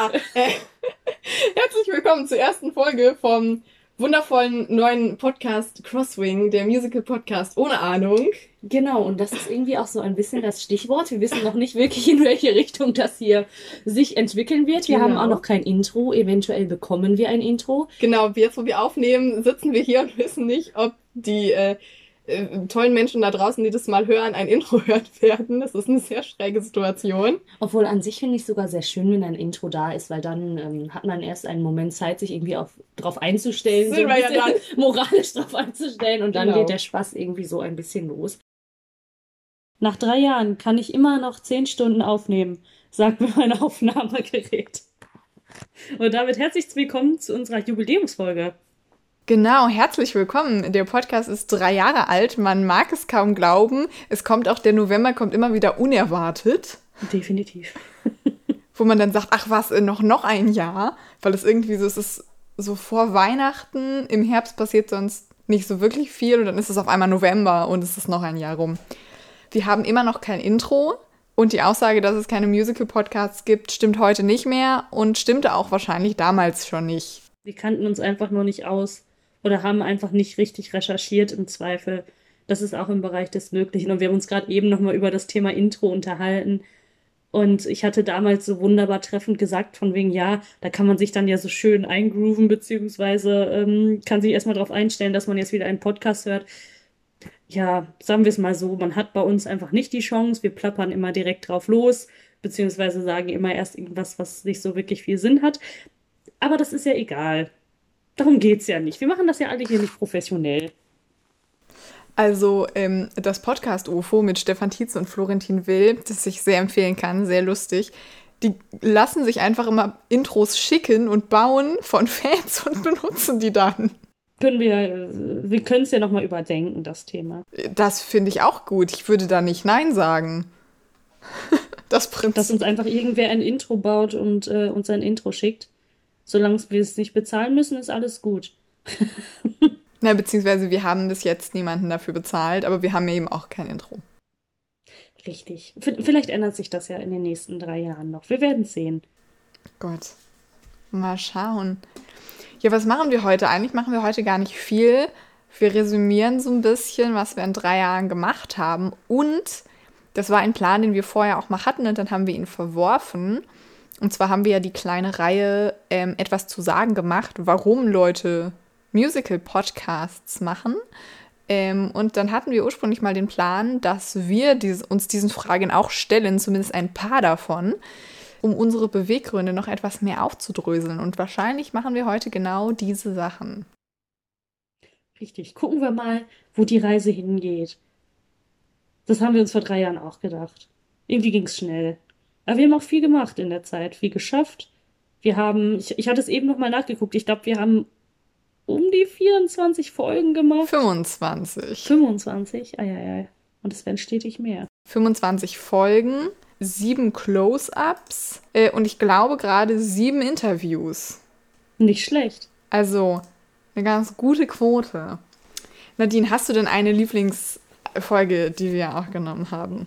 Ja, herzlich willkommen zur ersten Folge vom wundervollen neuen Podcast Crosswing, der Musical Podcast ohne Ahnung. Genau, und das ist irgendwie auch so ein bisschen das Stichwort. Wir wissen noch nicht wirklich, in welche Richtung das hier sich entwickeln wird. Wir genau. haben auch noch kein Intro. Eventuell bekommen wir ein Intro. Genau, jetzt wo wir aufnehmen, sitzen wir hier und wissen nicht, ob die äh, äh, tollen Menschen da draußen, die das mal hören, ein Intro hören werden. Das ist eine sehr schräge Situation. Obwohl an sich finde ich sogar sehr schön, wenn ein Intro da ist, weil dann ähm, hat man erst einen Moment Zeit, sich irgendwie auf, drauf einzustellen, Sind so ein ja moralisch drauf einzustellen und dann genau. geht der Spaß irgendwie so ein bisschen los. Nach drei Jahren kann ich immer noch zehn Stunden aufnehmen, sagt mir mein Aufnahmegerät. Und damit herzlich willkommen zu unserer Jubiläumsfolge. Genau, herzlich willkommen. Der Podcast ist drei Jahre alt. Man mag es kaum glauben. Es kommt auch, der November kommt immer wieder unerwartet. Definitiv. Wo man dann sagt, ach was, noch, noch ein Jahr. Weil es irgendwie so, es ist so vor Weihnachten, im Herbst passiert sonst nicht so wirklich viel und dann ist es auf einmal November und es ist noch ein Jahr rum. Wir haben immer noch kein Intro und die Aussage, dass es keine Musical-Podcasts gibt, stimmt heute nicht mehr und stimmte auch wahrscheinlich damals schon nicht. Wir kannten uns einfach nur nicht aus oder haben einfach nicht richtig recherchiert im Zweifel. Das ist auch im Bereich des Möglichen. Und wir haben uns gerade eben nochmal über das Thema Intro unterhalten. Und ich hatte damals so wunderbar treffend gesagt, von wegen, ja, da kann man sich dann ja so schön eingrooven, beziehungsweise ähm, kann sich erstmal darauf einstellen, dass man jetzt wieder einen Podcast hört. Ja, sagen wir es mal so, man hat bei uns einfach nicht die Chance. Wir plappern immer direkt drauf los, beziehungsweise sagen immer erst irgendwas, was nicht so wirklich viel Sinn hat. Aber das ist ja egal. Darum geht es ja nicht. Wir machen das ja alle hier nicht professionell. Also ähm, das Podcast UFO mit Stefan Tietze und Florentin Will, das ich sehr empfehlen kann, sehr lustig. Die lassen sich einfach immer Intros schicken und bauen von Fans und benutzen die dann. Können wir, wir können es ja nochmal überdenken, das Thema. Das finde ich auch gut. Ich würde da nicht Nein sagen. das Prinzip. Dass uns einfach irgendwer ein Intro baut und äh, uns ein Intro schickt. Solange wir es nicht bezahlen müssen, ist alles gut. Na, beziehungsweise wir haben bis jetzt niemanden dafür bezahlt, aber wir haben eben auch kein Intro. Richtig. V vielleicht ändert sich das ja in den nächsten drei Jahren noch. Wir werden sehen. Gott. Mal schauen. Ja, was machen wir heute? Eigentlich machen wir heute gar nicht viel. Wir resümieren so ein bisschen, was wir in drei Jahren gemacht haben. Und das war ein Plan, den wir vorher auch mal hatten und dann haben wir ihn verworfen. Und zwar haben wir ja die kleine Reihe ähm, etwas zu sagen gemacht, warum Leute Musical-Podcasts machen. Ähm, und dann hatten wir ursprünglich mal den Plan, dass wir dies, uns diesen Fragen auch stellen, zumindest ein paar davon, um unsere Beweggründe noch etwas mehr aufzudröseln. Und wahrscheinlich machen wir heute genau diese Sachen. Richtig. Gucken wir mal, wo die Reise hingeht. Das haben wir uns vor drei Jahren auch gedacht. Irgendwie ging es schnell. Aber wir haben auch viel gemacht in der Zeit, viel geschafft. Wir haben, ich, ich hatte es eben nochmal nachgeguckt, ich glaube, wir haben um die 24 Folgen gemacht. 25. 25, ei, Und es werden stetig mehr. 25 Folgen, sieben Close-Ups äh, und ich glaube gerade sieben Interviews. Nicht schlecht. Also, eine ganz gute Quote. Nadine, hast du denn eine Lieblingsfolge, die wir auch genommen haben?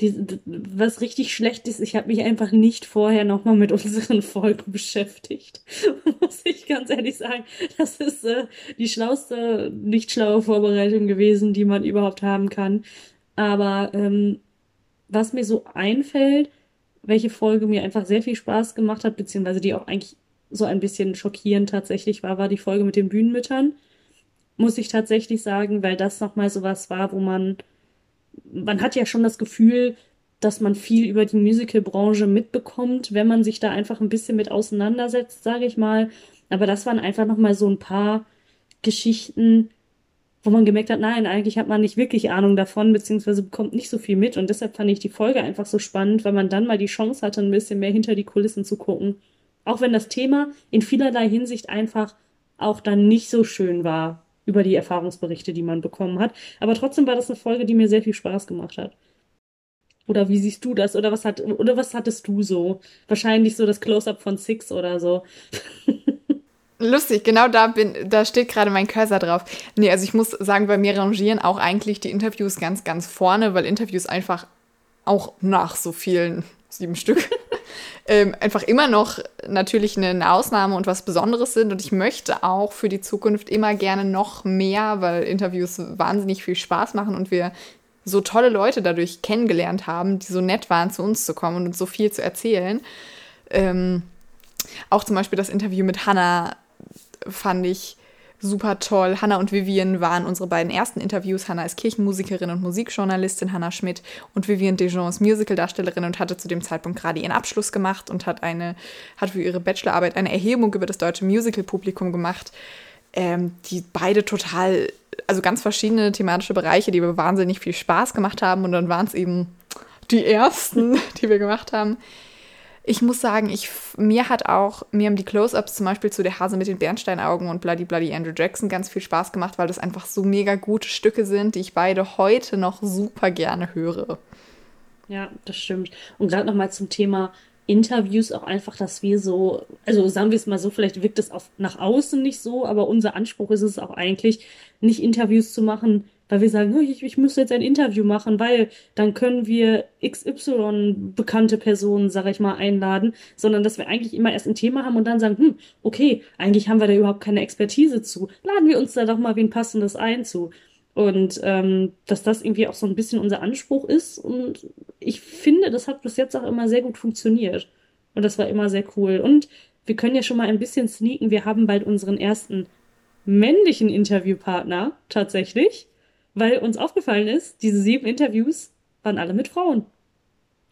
Die, was richtig schlecht ist, ich habe mich einfach nicht vorher nochmal mit unseren Folgen beschäftigt. Muss ich ganz ehrlich sagen. Das ist äh, die schlauste, nicht schlaue Vorbereitung gewesen, die man überhaupt haben kann. Aber ähm, was mir so einfällt, welche Folge mir einfach sehr viel Spaß gemacht hat, beziehungsweise die auch eigentlich so ein bisschen schockierend tatsächlich war, war die Folge mit den Bühnenmüttern. Muss ich tatsächlich sagen, weil das nochmal so was war, wo man man hat ja schon das Gefühl, dass man viel über die Musicalbranche mitbekommt, wenn man sich da einfach ein bisschen mit auseinandersetzt, sage ich mal. Aber das waren einfach noch mal so ein paar Geschichten, wo man gemerkt hat, nein, eigentlich hat man nicht wirklich Ahnung davon, beziehungsweise bekommt nicht so viel mit. Und deshalb fand ich die Folge einfach so spannend, weil man dann mal die Chance hatte, ein bisschen mehr hinter die Kulissen zu gucken. Auch wenn das Thema in vielerlei Hinsicht einfach auch dann nicht so schön war, über die Erfahrungsberichte, die man bekommen hat. Aber trotzdem war das eine Folge, die mir sehr viel Spaß gemacht hat. Oder wie siehst du das? Oder was hat, oder was hattest du so? Wahrscheinlich so das Close-up von Six oder so. Lustig, genau da bin, da steht gerade mein Cursor drauf. Nee, also ich muss sagen, bei mir rangieren auch eigentlich die Interviews ganz, ganz vorne, weil Interviews einfach auch nach so vielen, sieben Stück, ähm, einfach immer noch natürlich eine Ausnahme und was Besonderes sind. Und ich möchte auch für die Zukunft immer gerne noch mehr, weil Interviews wahnsinnig viel Spaß machen und wir so tolle Leute dadurch kennengelernt haben, die so nett waren, zu uns zu kommen und so viel zu erzählen. Ähm, auch zum Beispiel das Interview mit Hannah fand ich super toll. Hannah und Vivian waren unsere beiden ersten Interviews. Hannah ist Kirchenmusikerin und Musikjournalistin, Hannah Schmidt, und Vivian Dijon ist Musicaldarstellerin und hatte zu dem Zeitpunkt gerade ihren Abschluss gemacht und hat eine, hat für ihre Bachelorarbeit eine Erhebung über das deutsche Musical-Publikum gemacht, ähm, die beide total, also ganz verschiedene thematische Bereiche, die mir wahnsinnig viel Spaß gemacht haben. Und dann waren es eben die ersten, die wir gemacht haben ich muss sagen, ich, mir hat auch, mir haben die Close-Ups zum Beispiel zu Der Hase mit den Bernsteinaugen und Bloody Bloody Andrew Jackson ganz viel Spaß gemacht, weil das einfach so mega gute Stücke sind, die ich beide heute noch super gerne höre. Ja, das stimmt. Und gerade nochmal zum Thema Interviews auch einfach, dass wir so, also sagen wir es mal so, vielleicht wirkt es nach außen nicht so, aber unser Anspruch ist es auch eigentlich, nicht Interviews zu machen, weil wir sagen, ich, ich müsste jetzt ein Interview machen, weil dann können wir XY bekannte Personen, sag ich mal, einladen, sondern dass wir eigentlich immer erst ein Thema haben und dann sagen, hm, okay, eigentlich haben wir da überhaupt keine Expertise zu. Laden wir uns da doch mal wen passendes ein zu. Und ähm, dass das irgendwie auch so ein bisschen unser Anspruch ist. Und ich finde, das hat bis jetzt auch immer sehr gut funktioniert. Und das war immer sehr cool. Und wir können ja schon mal ein bisschen sneaken. Wir haben bald unseren ersten männlichen Interviewpartner tatsächlich weil uns aufgefallen ist, diese sieben Interviews waren alle mit Frauen.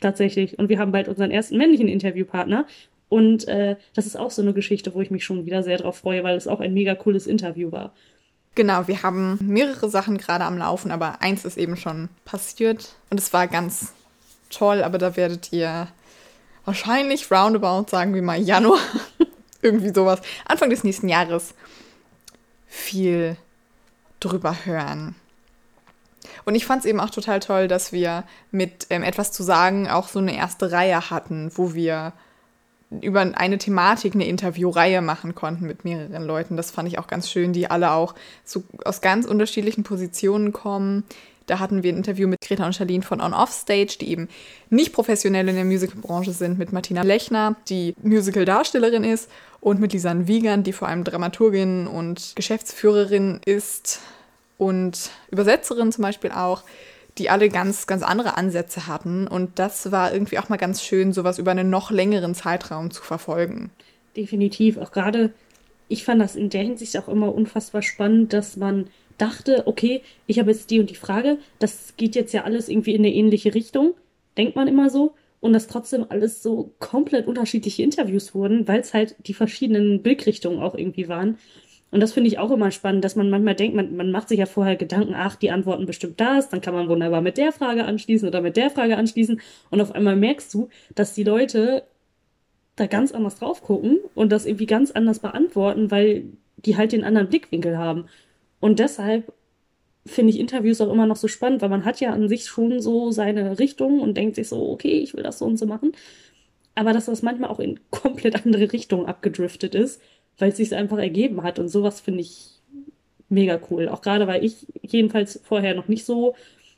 Tatsächlich. Und wir haben bald unseren ersten männlichen Interviewpartner. Und äh, das ist auch so eine Geschichte, wo ich mich schon wieder sehr drauf freue, weil es auch ein mega cooles Interview war. Genau, wir haben mehrere Sachen gerade am Laufen, aber eins ist eben schon passiert. Und es war ganz toll, aber da werdet ihr wahrscheinlich roundabout, sagen wir mal Januar, irgendwie sowas, Anfang des nächsten Jahres viel drüber hören. Und ich fand es eben auch total toll, dass wir mit ähm, etwas zu sagen auch so eine erste Reihe hatten, wo wir über eine Thematik eine Interviewreihe machen konnten mit mehreren Leuten. Das fand ich auch ganz schön, die alle auch so aus ganz unterschiedlichen Positionen kommen. Da hatten wir ein Interview mit Greta und Charlene von On Off Stage, die eben nicht professionell in der Musicalbranche sind, mit Martina Lechner, die Musical-Darstellerin ist, und mit Lisanne Wiegand, die vor allem Dramaturgin und Geschäftsführerin ist und Übersetzerin zum Beispiel auch, die alle ganz, ganz andere Ansätze hatten. Und das war irgendwie auch mal ganz schön, sowas über einen noch längeren Zeitraum zu verfolgen. Definitiv. Auch gerade, ich fand das in der Hinsicht auch immer unfassbar spannend, dass man dachte, okay, ich habe jetzt die und die Frage, das geht jetzt ja alles irgendwie in eine ähnliche Richtung, denkt man immer so. Und dass trotzdem alles so komplett unterschiedliche Interviews wurden, weil es halt die verschiedenen Blickrichtungen auch irgendwie waren. Und das finde ich auch immer spannend, dass man manchmal denkt, man, man macht sich ja vorher Gedanken, ach, die antworten bestimmt das, dann kann man wunderbar mit der Frage anschließen oder mit der Frage anschließen. Und auf einmal merkst du, dass die Leute da ganz anders drauf gucken und das irgendwie ganz anders beantworten, weil die halt den anderen Blickwinkel haben. Und deshalb finde ich Interviews auch immer noch so spannend, weil man hat ja an sich schon so seine Richtung und denkt sich so, okay, ich will das so und so machen. Aber dass das manchmal auch in komplett andere Richtungen abgedriftet ist weil es sich einfach ergeben hat. Und sowas finde ich mega cool. Auch gerade, weil ich jedenfalls vorher noch nicht so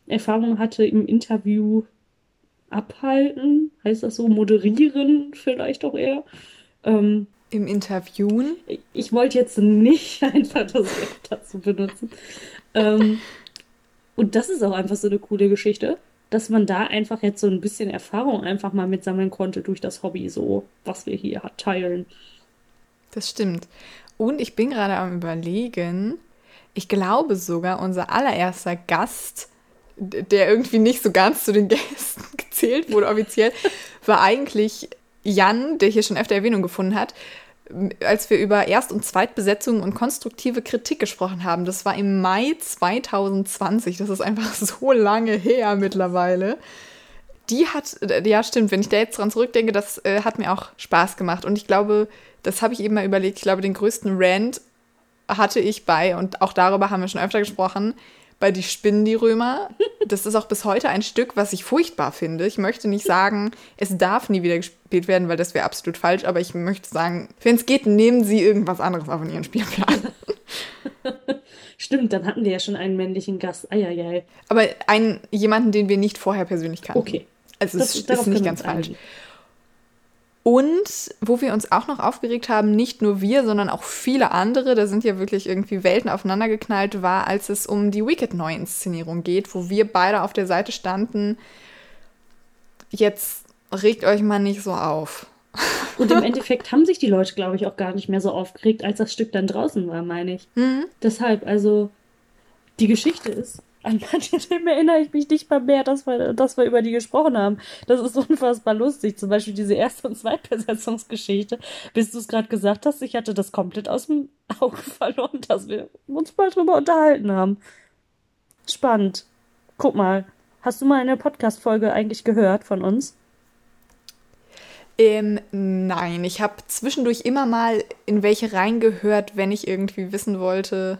Erfahrung hatte im Interview abhalten, heißt das so, moderieren vielleicht auch eher. Ähm, Im Interviewen? Ich wollte jetzt nicht einfach das Wort dazu benutzen. ähm, und das ist auch einfach so eine coole Geschichte, dass man da einfach jetzt so ein bisschen Erfahrung einfach mal mitsammeln konnte durch das Hobby, so was wir hier teilen. Das stimmt. Und ich bin gerade am Überlegen, ich glaube sogar, unser allererster Gast, der irgendwie nicht so ganz zu den Gästen gezählt wurde offiziell, war eigentlich Jan, der hier schon öfter Erwähnung gefunden hat, als wir über Erst- und Zweitbesetzung und konstruktive Kritik gesprochen haben. Das war im Mai 2020. Das ist einfach so lange her mittlerweile. Die hat, ja stimmt, wenn ich da jetzt dran zurückdenke, das äh, hat mir auch Spaß gemacht. Und ich glaube, das habe ich eben mal überlegt, ich glaube, den größten Rant hatte ich bei, und auch darüber haben wir schon öfter gesprochen, bei Die Spinnen, die Römer. Das ist auch bis heute ein Stück, was ich furchtbar finde. Ich möchte nicht sagen, es darf nie wieder gespielt werden, weil das wäre absolut falsch, aber ich möchte sagen, wenn es geht, nehmen Sie irgendwas anderes auf in Ihren Spielplan. Stimmt, dann hatten wir ja schon einen männlichen Gast. Eieiei. Aber einen, jemanden, den wir nicht vorher persönlich kannten. Okay. Also es ist, nicht ganz falsch. Und wo wir uns auch noch aufgeregt haben, nicht nur wir, sondern auch viele andere, da sind ja wirklich irgendwie Welten aufeinander geknallt, war, als es um die Wicked-Neuinszenierung geht, wo wir beide auf der Seite standen, jetzt regt euch mal nicht so auf. Und im Endeffekt haben sich die Leute, glaube ich, auch gar nicht mehr so aufgeregt, als das Stück dann draußen war, meine ich. Mhm. Deshalb, also, die Geschichte ist, an manche Themen erinnere ich mich nicht mal mehr, dass wir, dass wir über die gesprochen haben. Das ist unfassbar lustig. Zum Beispiel diese erste und zweitbesetzungsgeschichte. Bis du es gerade gesagt hast, ich hatte das komplett aus dem Auge verloren, dass wir uns mal drüber unterhalten haben. Spannend. Guck mal, hast du mal eine Podcast-Folge eigentlich gehört von uns? Ähm, nein, ich habe zwischendurch immer mal in welche reingehört, wenn ich irgendwie wissen wollte,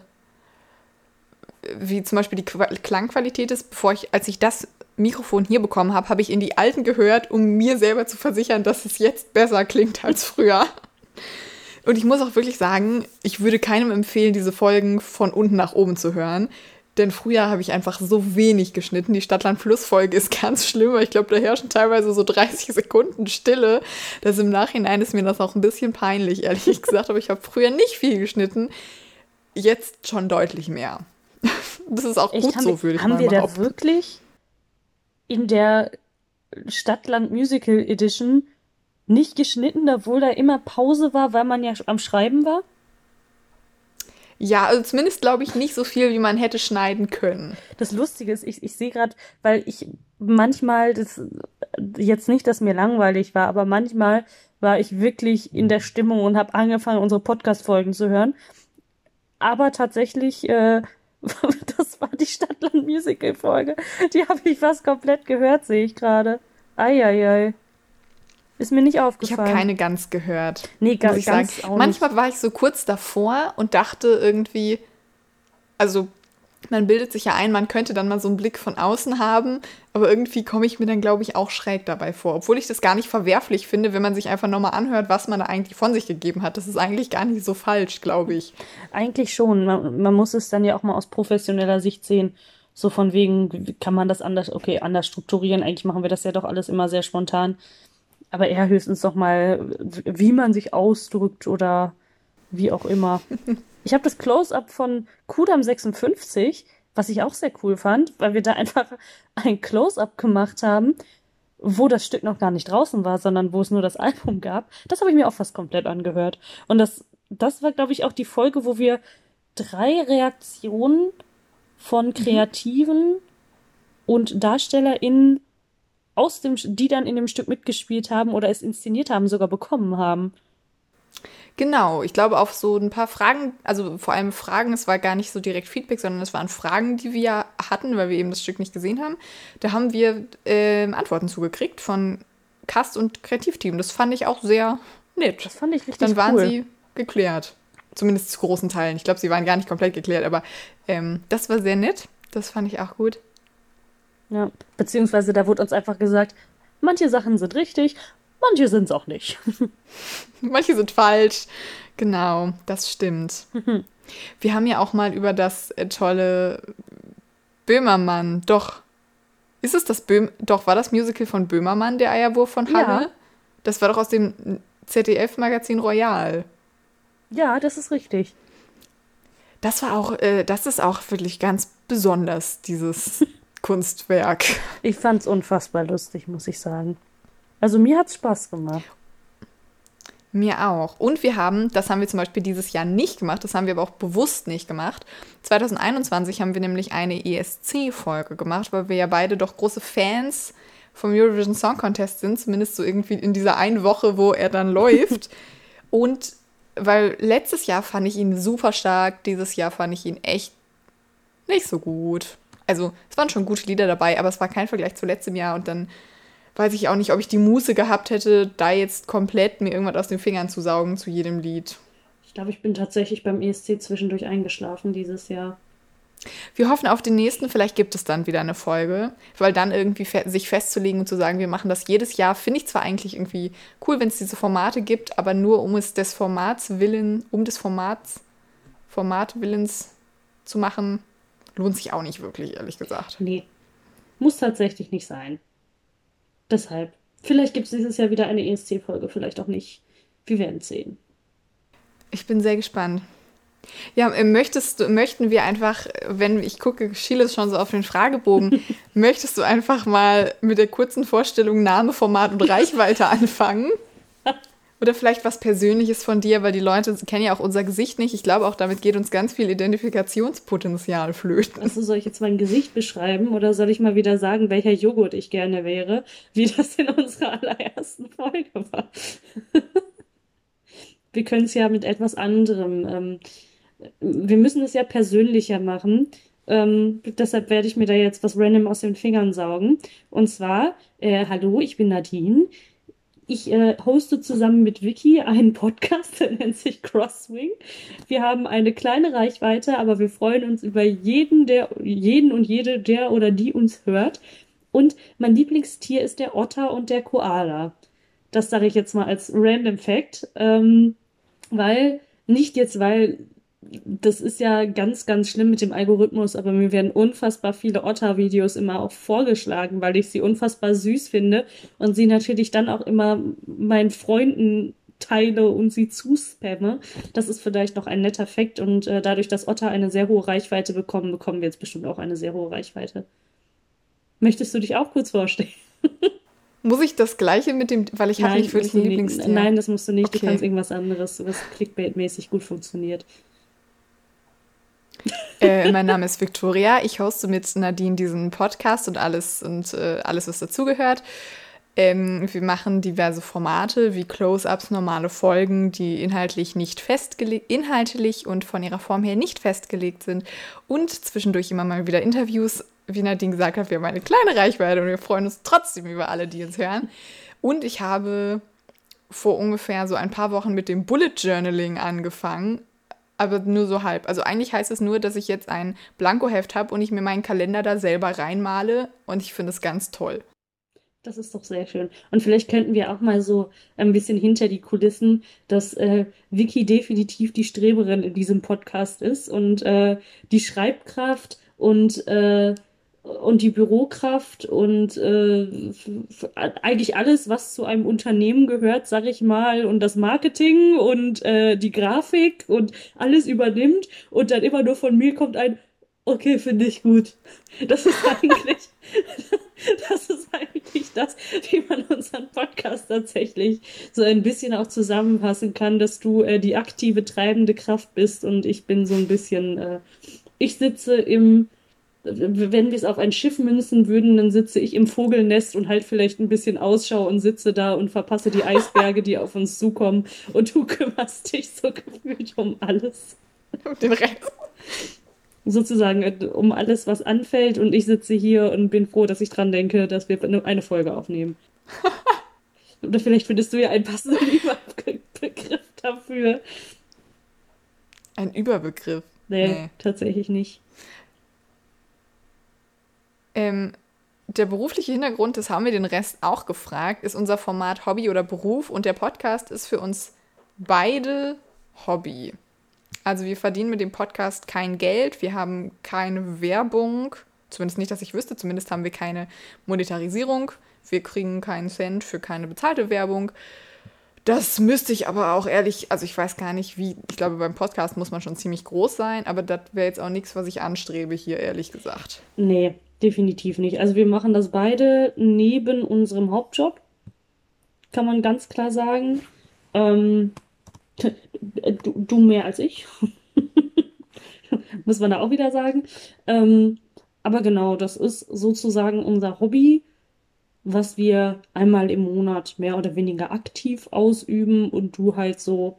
wie zum Beispiel die Klangqualität ist, bevor ich, als ich das Mikrofon hier bekommen habe, habe ich in die alten gehört, um mir selber zu versichern, dass es jetzt besser klingt als früher. Und ich muss auch wirklich sagen, ich würde keinem empfehlen, diese Folgen von unten nach oben zu hören. Denn früher habe ich einfach so wenig geschnitten. Die Stadtland-Fluss-Folge ist ganz schlimm. Ich glaube, da herrschen teilweise so 30 Sekunden Stille. Das im Nachhinein ist mir das auch ein bisschen peinlich, ehrlich gesagt. Aber ich habe früher nicht viel geschnitten. Jetzt schon deutlich mehr. Das ist auch Echt, gut so, würde ich haben wir da wirklich in der Stadtland Musical Edition nicht geschnitten, obwohl da immer Pause war, weil man ja am Schreiben war? Ja, also zumindest glaube ich nicht so viel, wie man hätte schneiden können. Das Lustige ist, ich, ich sehe gerade, weil ich manchmal, das jetzt nicht, dass mir langweilig war, aber manchmal war ich wirklich in der Stimmung und habe angefangen, unsere Podcast-Folgen zu hören. Aber tatsächlich äh, das war die Stadtland-Musical-Folge. Die habe ich fast komplett gehört, sehe ich gerade. Eieiei. Ist mir nicht aufgefallen. Ich habe keine ganz gehört. Nee, gar, muss ich ganz sagen. Manchmal war ich so kurz davor und dachte irgendwie, also man bildet sich ja ein, man könnte dann mal so einen Blick von außen haben, aber irgendwie komme ich mir dann, glaube ich, auch schräg dabei vor. Obwohl ich das gar nicht verwerflich finde, wenn man sich einfach nochmal anhört, was man da eigentlich von sich gegeben hat. Das ist eigentlich gar nicht so falsch, glaube ich. Eigentlich schon. Man, man, muss es dann ja auch mal aus professioneller Sicht sehen. So von wegen, kann man das anders, okay, anders strukturieren. Eigentlich machen wir das ja doch alles immer sehr spontan. Aber eher höchstens doch mal, wie man sich ausdrückt oder wie auch immer. Ich habe das Close-up von Kudam 56, was ich auch sehr cool fand, weil wir da einfach ein Close-up gemacht haben, wo das Stück noch gar nicht draußen war, sondern wo es nur das Album gab. Das habe ich mir auch fast komplett angehört. Und das, das war, glaube ich, auch die Folge, wo wir drei Reaktionen von mhm. Kreativen mhm. und DarstellerInnen aus dem, die dann in dem Stück mitgespielt haben oder es inszeniert haben, sogar bekommen haben. Genau, ich glaube auf so ein paar Fragen, also vor allem Fragen, es war gar nicht so direkt Feedback, sondern es waren Fragen, die wir hatten, weil wir eben das Stück nicht gesehen haben. Da haben wir äh, Antworten zugekriegt von Cast und Kreativteam. Das fand ich auch sehr nett. Das fand ich richtig Dann waren cool. sie geklärt. Zumindest zu großen Teilen. Ich glaube, sie waren gar nicht komplett geklärt, aber ähm, das war sehr nett. Das fand ich auch gut. Ja, beziehungsweise da wurde uns einfach gesagt, manche Sachen sind richtig, Manche sind es auch nicht. Manche sind falsch. Genau, das stimmt. Wir haben ja auch mal über das äh, tolle Böhmermann. Doch. Ist es das Böhm. Doch, war das Musical von Böhmermann, der Eierwurf von Halle? Ja. Das war doch aus dem ZDF-Magazin Royal. Ja, das ist richtig. Das war auch, äh, das ist auch wirklich ganz besonders, dieses Kunstwerk. Ich fand's unfassbar lustig, muss ich sagen. Also mir hat es Spaß gemacht. Mir auch. Und wir haben, das haben wir zum Beispiel dieses Jahr nicht gemacht, das haben wir aber auch bewusst nicht gemacht. 2021 haben wir nämlich eine ESC-Folge gemacht, weil wir ja beide doch große Fans vom Eurovision Song Contest sind, zumindest so irgendwie in dieser einen Woche, wo er dann läuft. Und weil letztes Jahr fand ich ihn super stark, dieses Jahr fand ich ihn echt nicht so gut. Also es waren schon gute Lieder dabei, aber es war kein Vergleich zu letztem Jahr und dann weiß ich auch nicht, ob ich die Muße gehabt hätte, da jetzt komplett mir irgendwas aus den Fingern zu saugen zu jedem Lied. Ich glaube, ich bin tatsächlich beim ESC zwischendurch eingeschlafen dieses Jahr. Wir hoffen auf den nächsten, vielleicht gibt es dann wieder eine Folge, weil dann irgendwie fe sich festzulegen und zu sagen, wir machen das jedes Jahr, finde ich zwar eigentlich irgendwie cool, wenn es diese Formate gibt, aber nur um es des Formats willen, um des Formats, Formatwillens zu machen, lohnt sich auch nicht wirklich, ehrlich gesagt. Nee, muss tatsächlich nicht sein. Deshalb Vielleicht gibt es dieses Jahr wieder eine ESC-Folge, vielleicht auch nicht. Wir werden sehen. Ich bin sehr gespannt. Ja, äh, möchtest du, möchten wir einfach, wenn ich gucke, Schiele ist schon so auf den Fragebogen, möchtest du einfach mal mit der kurzen Vorstellung Name, Format und Reichweite anfangen? Oder vielleicht was Persönliches von dir, weil die Leute kennen ja auch unser Gesicht nicht. Ich glaube, auch damit geht uns ganz viel Identifikationspotenzial flöten. Also soll ich jetzt mein Gesicht beschreiben oder soll ich mal wieder sagen, welcher Joghurt ich gerne wäre, wie das in unserer allerersten Folge war? Wir können es ja mit etwas anderem. Ähm, wir müssen es ja persönlicher machen. Ähm, deshalb werde ich mir da jetzt was random aus den Fingern saugen. Und zwar, äh, hallo, ich bin Nadine. Ich äh, hoste zusammen mit Vicky einen Podcast, der nennt sich Crosswing. Wir haben eine kleine Reichweite, aber wir freuen uns über jeden, der, jeden und jede, der oder die uns hört. Und mein Lieblingstier ist der Otter und der Koala. Das sage ich jetzt mal als random Fact, ähm, weil nicht jetzt, weil das ist ja ganz, ganz schlimm mit dem Algorithmus, aber mir werden unfassbar viele Otter-Videos immer auch vorgeschlagen, weil ich sie unfassbar süß finde und sie natürlich dann auch immer meinen Freunden teile und sie zuspamme. Das ist vielleicht noch ein netter Fakt und äh, dadurch, dass Otter eine sehr hohe Reichweite bekommen, bekommen wir jetzt bestimmt auch eine sehr hohe Reichweite. Möchtest du dich auch kurz vorstellen? Muss ich das gleiche mit dem, weil ich habe nicht wirklich ein Lieblingstier. Nein, das musst du nicht. Okay. Du kannst irgendwas anderes, was Clickbait-mäßig gut funktioniert. Äh, mein Name ist Victoria. Ich hoste mit Nadine diesen Podcast und alles und äh, alles, was dazugehört. Ähm, wir machen diverse Formate wie Close-ups, normale Folgen, die inhaltlich nicht festgelegt, inhaltlich und von ihrer Form her nicht festgelegt sind und zwischendurch immer mal wieder Interviews. Wie Nadine gesagt hat, wir haben eine kleine Reichweite und wir freuen uns trotzdem über alle, die uns hören. Und ich habe vor ungefähr so ein paar Wochen mit dem Bullet Journaling angefangen aber nur so halb. Also eigentlich heißt es nur, dass ich jetzt ein Blankoheft habe und ich mir meinen Kalender da selber reinmale und ich finde es ganz toll. Das ist doch sehr schön. Und vielleicht könnten wir auch mal so ein bisschen hinter die Kulissen, dass äh, Vicky definitiv die Streberin in diesem Podcast ist und äh, die Schreibkraft und äh, und die Bürokraft und äh, eigentlich alles, was zu einem Unternehmen gehört, sag ich mal, und das Marketing und äh, die Grafik und alles übernimmt und dann immer nur von mir kommt ein Okay, finde ich gut. Das ist eigentlich, das ist eigentlich das, wie man unseren Podcast tatsächlich so ein bisschen auch zusammenfassen kann, dass du äh, die aktive treibende Kraft bist und ich bin so ein bisschen, äh, ich sitze im wenn wir es auf ein Schiff münzen würden, dann sitze ich im Vogelnest und halt vielleicht ein bisschen Ausschau und sitze da und verpasse die Eisberge, die auf uns zukommen. Und du kümmerst dich so gefühlt um alles. Um den Rest. Sozusagen äh, um alles, was anfällt. Und ich sitze hier und bin froh, dass ich dran denke, dass wir eine Folge aufnehmen. Oder vielleicht findest du ja einen passenden Überbegriff dafür. Ein Überbegriff? Nee, nee. tatsächlich nicht. Ähm, der berufliche Hintergrund, das haben wir den Rest auch gefragt, ist unser Format Hobby oder Beruf und der Podcast ist für uns beide Hobby. Also wir verdienen mit dem Podcast kein Geld, wir haben keine Werbung, zumindest nicht, dass ich wüsste, zumindest haben wir keine Monetarisierung, wir kriegen keinen Cent für keine bezahlte Werbung. Das müsste ich aber auch ehrlich, also ich weiß gar nicht, wie, ich glaube, beim Podcast muss man schon ziemlich groß sein, aber das wäre jetzt auch nichts, was ich anstrebe hier, ehrlich gesagt. Nee, definitiv nicht. Also wir machen das beide neben unserem Hauptjob, kann man ganz klar sagen. Ähm, du, du, mehr als ich, muss man da auch wieder sagen. Ähm, aber genau, das ist sozusagen unser Hobby, was wir einmal im Monat mehr oder weniger aktiv ausüben und du halt so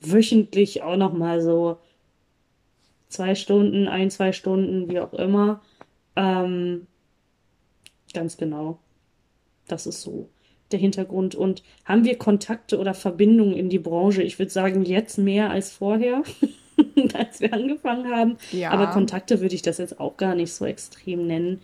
wöchentlich auch noch mal so zwei Stunden, ein, zwei Stunden, wie auch immer. Ähm, ganz genau. Das ist so der Hintergrund. Und haben wir Kontakte oder Verbindungen in die Branche? Ich würde sagen, jetzt mehr als vorher, als wir angefangen haben. Ja. Aber Kontakte würde ich das jetzt auch gar nicht so extrem nennen.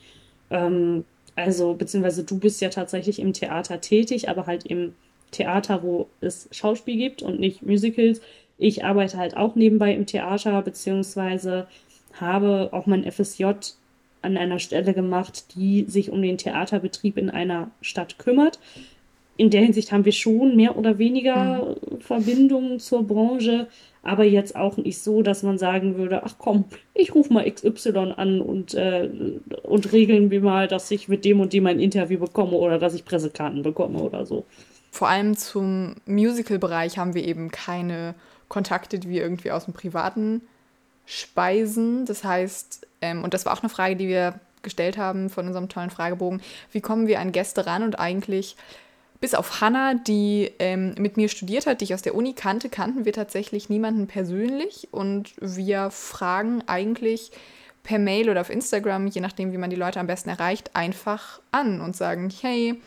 Ähm, also, beziehungsweise du bist ja tatsächlich im Theater tätig, aber halt im Theater, wo es Schauspiel gibt und nicht Musicals. Ich arbeite halt auch nebenbei im Theater, beziehungsweise habe auch mein FSJ an einer Stelle gemacht, die sich um den Theaterbetrieb in einer Stadt kümmert. in der Hinsicht haben wir schon mehr oder weniger mhm. Verbindungen zur Branche, aber jetzt auch nicht so, dass man sagen würde, ach komm, ich rufe mal XY an und, äh, und regeln wir mal, dass ich mit dem und dem ein Interview bekomme oder dass ich Pressekarten bekomme oder so. Vor allem zum Musical-Bereich haben wir eben keine Kontakte, die wir irgendwie aus dem Privaten speisen. Das heißt, ähm, und das war auch eine Frage, die wir gestellt haben von unserem tollen Fragebogen, wie kommen wir an Gäste ran und eigentlich bis auf Hannah, die ähm, mit mir studiert hat, die ich aus der Uni kannte, kannten wir tatsächlich niemanden persönlich und wir fragen eigentlich per Mail oder auf Instagram, je nachdem, wie man die Leute am besten erreicht, einfach an und sagen, hey,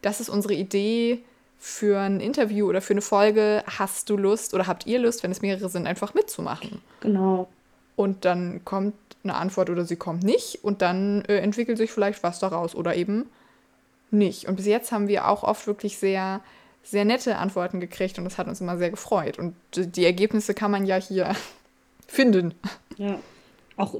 das ist unsere Idee für ein Interview oder für eine Folge. Hast du Lust oder habt ihr Lust, wenn es mehrere sind, einfach mitzumachen? Genau. Und dann kommt eine Antwort oder sie kommt nicht und dann äh, entwickelt sich vielleicht was daraus oder eben nicht. Und bis jetzt haben wir auch oft wirklich sehr, sehr nette Antworten gekriegt und das hat uns immer sehr gefreut. Und die Ergebnisse kann man ja hier finden. Ja, auch,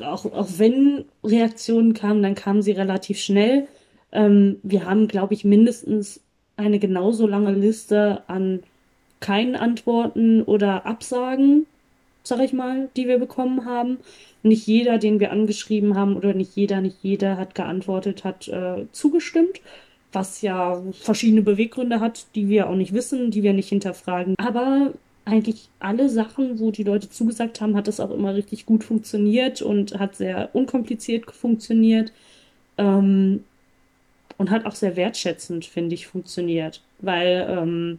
auch, auch wenn Reaktionen kamen, dann kamen sie relativ schnell. Ähm, wir haben, glaube ich, mindestens eine genauso lange Liste an keinen Antworten oder Absagen, sag ich mal, die wir bekommen haben nicht jeder, den wir angeschrieben haben, oder nicht jeder, nicht jeder hat geantwortet, hat äh, zugestimmt, was ja verschiedene Beweggründe hat, die wir auch nicht wissen, die wir nicht hinterfragen. Aber eigentlich alle Sachen, wo die Leute zugesagt haben, hat das auch immer richtig gut funktioniert und hat sehr unkompliziert funktioniert. Ähm, und hat auch sehr wertschätzend, finde ich, funktioniert. Weil ähm,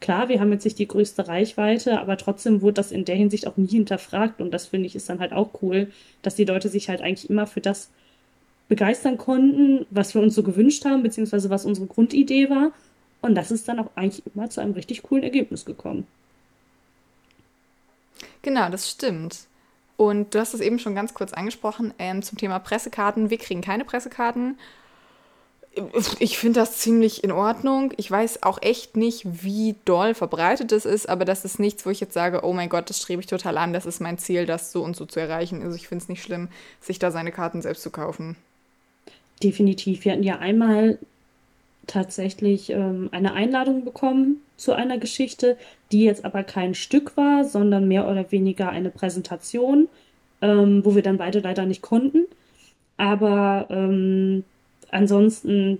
Klar, wir haben jetzt nicht die größte Reichweite, aber trotzdem wurde das in der Hinsicht auch nie hinterfragt und das finde ich ist dann halt auch cool, dass die Leute sich halt eigentlich immer für das begeistern konnten, was wir uns so gewünscht haben, beziehungsweise was unsere Grundidee war. Und das ist dann auch eigentlich immer zu einem richtig coolen Ergebnis gekommen. Genau, das stimmt. Und du hast es eben schon ganz kurz angesprochen ähm, zum Thema Pressekarten. Wir kriegen keine Pressekarten ich finde das ziemlich in Ordnung. Ich weiß auch echt nicht, wie doll verbreitet es ist, aber das ist nichts, wo ich jetzt sage, oh mein Gott, das strebe ich total an, das ist mein Ziel, das so und so zu erreichen. Also ich finde es nicht schlimm, sich da seine Karten selbst zu kaufen. Definitiv. Wir hatten ja einmal tatsächlich ähm, eine Einladung bekommen zu einer Geschichte, die jetzt aber kein Stück war, sondern mehr oder weniger eine Präsentation, ähm, wo wir dann beide leider nicht konnten. Aber ähm, ansonsten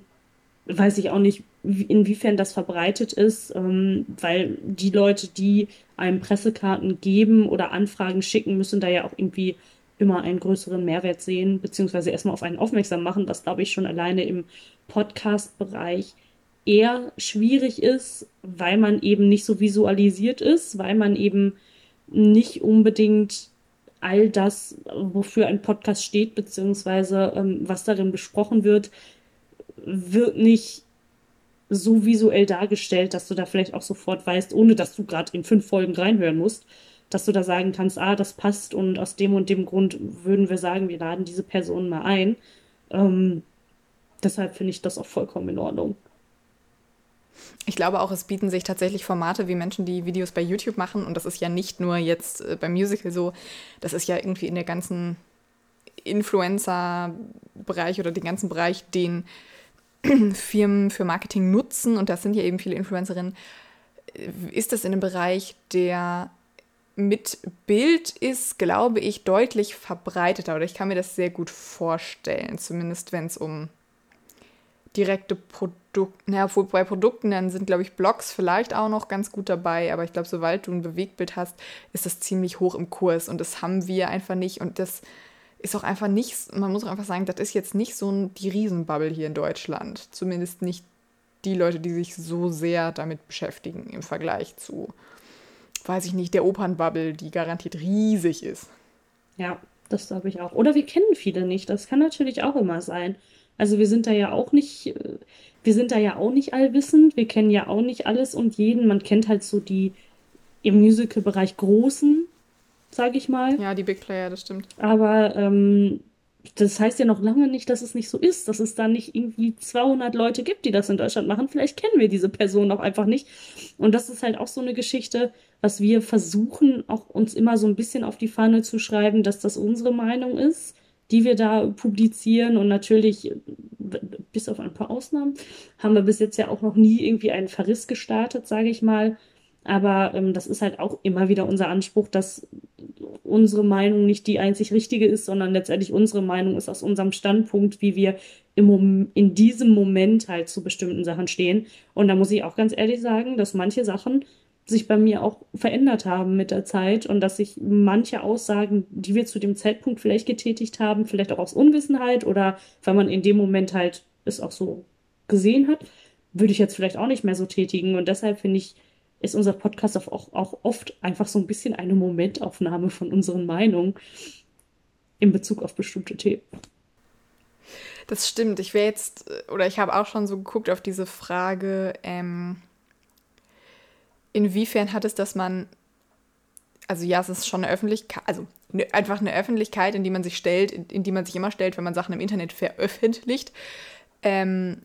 weiß ich auch nicht, inwiefern das verbreitet ist, ähm, weil die Leute, die einem Pressekarten geben oder Anfragen schicken, müssen da ja auch irgendwie immer einen größeren Mehrwert sehen, beziehungsweise erstmal auf einen aufmerksam machen, was glaube ich schon alleine im Podcast-Bereich eher schwierig ist, weil man eben nicht so visualisiert ist, weil man eben nicht unbedingt all das, wofür ein Podcast steht, beziehungsweise ähm, was darin besprochen wird, wird nicht so visuell dargestellt, dass du da vielleicht auch sofort weißt, ohne dass du gerade in fünf Folgen reinhören musst, dass du da sagen kannst, ah, das passt und aus dem und dem Grund würden wir sagen, wir laden diese Person mal ein. Ähm, deshalb finde ich das auch vollkommen in Ordnung. Ich glaube auch, es bieten sich tatsächlich Formate wie Menschen, die Videos bei YouTube machen. Und das ist ja nicht nur jetzt äh, beim Musical so, das ist ja irgendwie in der ganzen Influencer-Bereich oder den ganzen Bereich, den Firmen für Marketing nutzen. Und das sind ja eben viele Influencerinnen. Äh, ist das in einem Bereich, der mit Bild ist, glaube ich, deutlich verbreiteter. Oder ich kann mir das sehr gut vorstellen, zumindest wenn es um direkte Produkte, naja, bei Produkten dann sind, glaube ich, Blogs vielleicht auch noch ganz gut dabei, aber ich glaube, sobald du ein Bewegtbild hast, ist das ziemlich hoch im Kurs und das haben wir einfach nicht und das ist auch einfach nicht, man muss auch einfach sagen, das ist jetzt nicht so ein, die Riesenbubble hier in Deutschland, zumindest nicht die Leute, die sich so sehr damit beschäftigen im Vergleich zu, weiß ich nicht, der Opernbubble, die garantiert riesig ist. Ja, das glaube ich auch. Oder wir kennen viele nicht, das kann natürlich auch immer sein. Also wir sind da ja auch nicht, äh, wir sind da ja auch nicht allwissend, wir kennen ja auch nicht alles und jeden. Man kennt halt so die im Musical-Bereich Großen, sage ich mal. Ja, die Big Player, das stimmt. Aber ähm, das heißt ja noch lange nicht, dass es nicht so ist, dass es da nicht irgendwie 200 Leute gibt, die das in Deutschland machen. Vielleicht kennen wir diese Person auch einfach nicht. Und das ist halt auch so eine Geschichte, was wir versuchen, auch uns immer so ein bisschen auf die Fahne zu schreiben, dass das unsere Meinung ist die wir da publizieren. Und natürlich, bis auf ein paar Ausnahmen, haben wir bis jetzt ja auch noch nie irgendwie einen Verriss gestartet, sage ich mal. Aber ähm, das ist halt auch immer wieder unser Anspruch, dass unsere Meinung nicht die einzig richtige ist, sondern letztendlich unsere Meinung ist aus unserem Standpunkt, wie wir im in diesem Moment halt zu bestimmten Sachen stehen. Und da muss ich auch ganz ehrlich sagen, dass manche Sachen sich bei mir auch verändert haben mit der Zeit und dass sich manche Aussagen, die wir zu dem Zeitpunkt vielleicht getätigt haben, vielleicht auch aus Unwissenheit oder weil man in dem Moment halt es auch so gesehen hat, würde ich jetzt vielleicht auch nicht mehr so tätigen. Und deshalb finde ich, ist unser Podcast auch, auch oft einfach so ein bisschen eine Momentaufnahme von unseren Meinungen in Bezug auf bestimmte Themen. Das stimmt. Ich wäre jetzt, oder ich habe auch schon so geguckt auf diese Frage, ähm, inwiefern hat es, dass man, also ja, es ist schon eine Öffentlichkeit, also einfach eine Öffentlichkeit, in die man sich stellt, in, in, die man sich immer stellt, wenn man Sachen im Internet veröffentlicht. Ähm,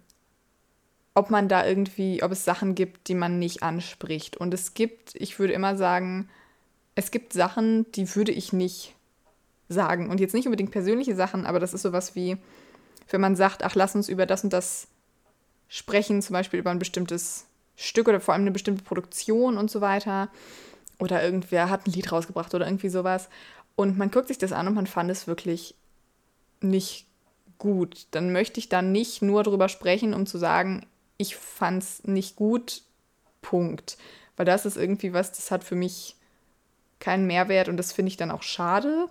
ob man da irgendwie, ob es Sachen gibt, die man nicht anspricht. Und es gibt, ich würde immer sagen, es gibt Sachen, die würde ich nicht sagen. Und jetzt nicht unbedingt persönliche Sachen, aber das ist sowas wie, wenn man sagt, ach, lass uns über das und das sprechen, zum Beispiel über ein bestimmtes Stück oder vor allem eine bestimmte Produktion und so weiter. Oder irgendwer hat ein Lied rausgebracht oder irgendwie sowas. Und man guckt sich das an und man fand es wirklich nicht gut. Dann möchte ich dann nicht nur darüber sprechen, um zu sagen, ich fand es nicht gut, Punkt. Weil das ist irgendwie was, das hat für mich keinen Mehrwert und das finde ich dann auch schade.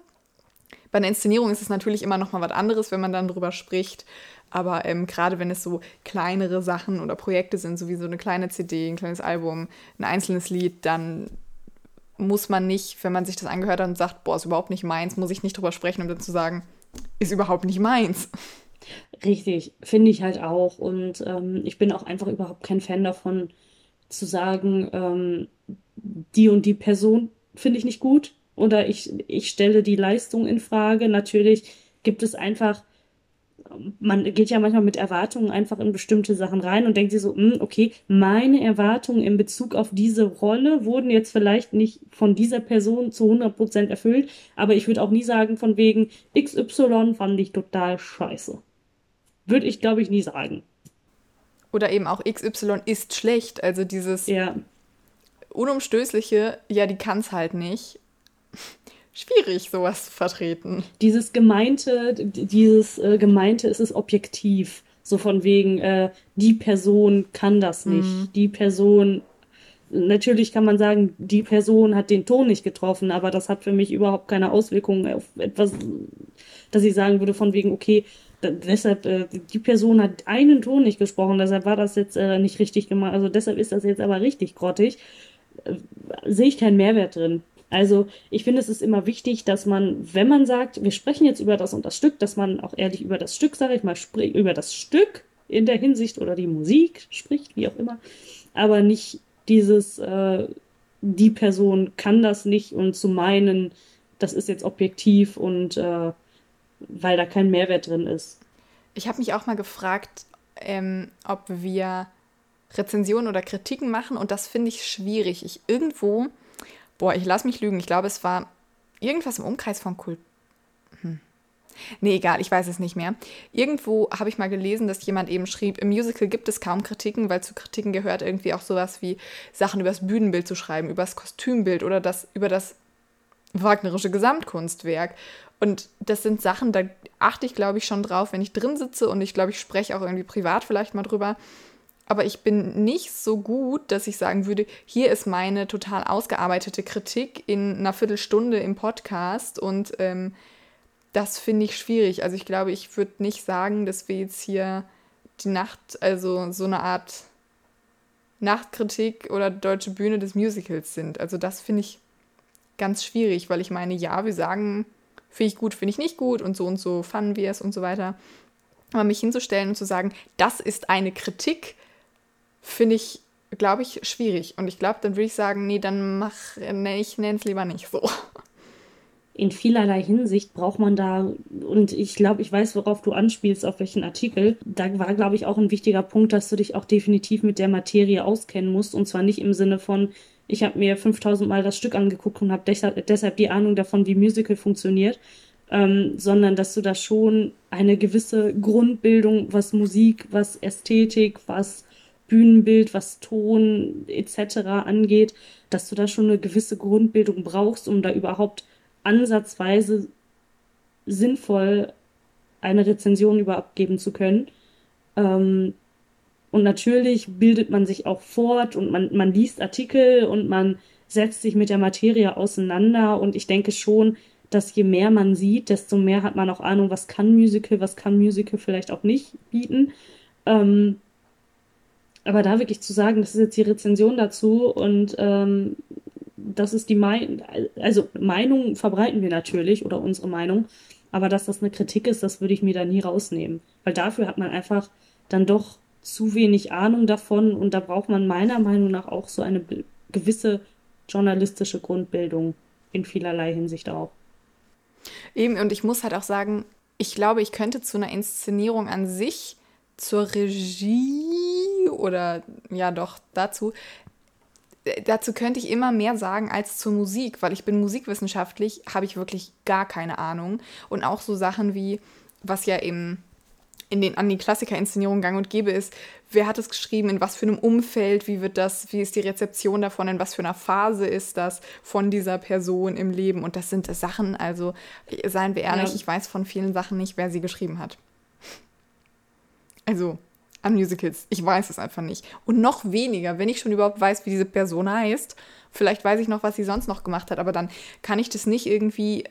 Bei einer Inszenierung ist es natürlich immer noch mal was anderes, wenn man dann drüber spricht. Aber ähm, gerade wenn es so kleinere Sachen oder Projekte sind, so wie so eine kleine CD, ein kleines Album, ein einzelnes Lied, dann muss man nicht, wenn man sich das angehört hat und sagt, boah, ist überhaupt nicht meins, muss ich nicht drüber sprechen, um dann zu sagen, ist überhaupt nicht meins. Richtig, finde ich halt auch. Und ähm, ich bin auch einfach überhaupt kein Fan davon, zu sagen, ähm, die und die Person finde ich nicht gut oder ich, ich stelle die Leistung in Frage. Natürlich gibt es einfach, man geht ja manchmal mit Erwartungen einfach in bestimmte Sachen rein und denkt sich so, mh, hm, okay, meine Erwartungen in Bezug auf diese Rolle wurden jetzt vielleicht nicht von dieser Person zu 100% erfüllt, aber ich würde auch nie sagen von wegen XY fand ich total scheiße. Würde ich, glaube ich, nie sagen. Oder eben auch XY ist schlecht. Also dieses ja. Unumstößliche, ja, die kann es halt nicht. Schwierig, sowas zu vertreten. Dieses Gemeinte, dieses äh, Gemeinte ist es objektiv. So von wegen, äh, die Person kann das nicht. Mhm. Die Person natürlich kann man sagen, die Person hat den Ton nicht getroffen, aber das hat für mich überhaupt keine Auswirkungen auf etwas, dass ich sagen würde, von wegen, okay, deshalb, äh, die Person hat einen Ton nicht gesprochen, deshalb war das jetzt äh, nicht richtig gemacht. Also deshalb ist das jetzt aber richtig grottig. Äh, sehe ich keinen Mehrwert drin. Also ich finde, es ist immer wichtig, dass man, wenn man sagt, wir sprechen jetzt über das und das Stück, dass man auch ehrlich über das Stück, sage ich mal, über das Stück in der Hinsicht oder die Musik spricht, wie auch immer, aber nicht dieses, äh, die Person kann das nicht und zu meinen, das ist jetzt objektiv und äh, weil da kein Mehrwert drin ist. Ich habe mich auch mal gefragt, ähm, ob wir Rezensionen oder Kritiken machen und das finde ich schwierig. Ich irgendwo, boah, ich lasse mich lügen, ich glaube, es war irgendwas im Umkreis von Kult. Hm. Nee, egal, ich weiß es nicht mehr. Irgendwo habe ich mal gelesen, dass jemand eben schrieb, im Musical gibt es kaum Kritiken, weil zu Kritiken gehört irgendwie auch sowas wie Sachen über das Bühnenbild zu schreiben, über das Kostümbild oder das, über das wagnerische Gesamtkunstwerk. Und das sind Sachen, da achte ich, glaube ich, schon drauf, wenn ich drin sitze und ich glaube, ich spreche auch irgendwie privat vielleicht mal drüber. Aber ich bin nicht so gut, dass ich sagen würde, hier ist meine total ausgearbeitete Kritik in einer Viertelstunde im Podcast und ähm, das finde ich schwierig. Also ich glaube, ich würde nicht sagen, dass wir jetzt hier die Nacht, also so eine Art Nachtkritik oder deutsche Bühne des Musicals sind. Also das finde ich ganz schwierig, weil ich meine, ja, wir sagen finde ich gut, finde ich nicht gut und so und so fanden wir es und so weiter. Aber mich hinzustellen und zu sagen, das ist eine Kritik, finde ich, glaube ich, schwierig. Und ich glaube, dann würde ich sagen, nee, dann mach, nee, ich nenne es lieber nicht so. In vielerlei Hinsicht braucht man da, und ich glaube, ich weiß, worauf du anspielst, auf welchen Artikel. Da war, glaube ich, auch ein wichtiger Punkt, dass du dich auch definitiv mit der Materie auskennen musst. Und zwar nicht im Sinne von, ich habe mir 5000 Mal das Stück angeguckt und habe deshalb, die Ahnung davon, wie Musical funktioniert. ähm, sondern dass du da schon eine gewisse Grundbildung, was Musik, was Ästhetik, was Bühnenbild, was Ton etc. angeht, dass du da schon eine gewisse Grundbildung brauchst, um da überhaupt ansatzweise sinnvoll eine Rezension überhaupt geben zu können. Ähm, und natürlich bildet man sich auch fort und man, man liest Artikel und man setzt sich mit der Materie auseinander. Und ich denke schon, dass je mehr man sieht, desto mehr hat man auch Ahnung, was kann Musical, was kann Musical vielleicht auch nicht bieten. Ähm, aber da wirklich zu sagen, das ist jetzt die Rezension dazu und ähm, das ist die Meinung, also Meinung verbreiten wir natürlich oder unsere Meinung, aber dass das eine Kritik ist, das würde ich mir da nie rausnehmen, weil dafür hat man einfach dann doch zu wenig Ahnung davon und da braucht man meiner Meinung nach auch so eine gewisse journalistische Grundbildung in vielerlei Hinsicht auch. Eben, und ich muss halt auch sagen, ich glaube, ich könnte zu einer Inszenierung an sich, zur Regie oder ja doch dazu, äh, dazu könnte ich immer mehr sagen als zur Musik, weil ich bin musikwissenschaftlich, habe ich wirklich gar keine Ahnung. Und auch so Sachen wie, was ja eben in den, an die Klassikerinszenierung gang und gäbe ist, wer hat es geschrieben, in was für einem Umfeld, wie wird das, wie ist die Rezeption davon, in was für einer Phase ist das von dieser Person im Leben. Und das sind Sachen, also seien wir ehrlich, ja. ich weiß von vielen Sachen nicht, wer sie geschrieben hat. Also an Musicals. Ich weiß es einfach nicht. Und noch weniger, wenn ich schon überhaupt weiß, wie diese Person heißt. Vielleicht weiß ich noch, was sie sonst noch gemacht hat, aber dann kann ich das nicht irgendwie.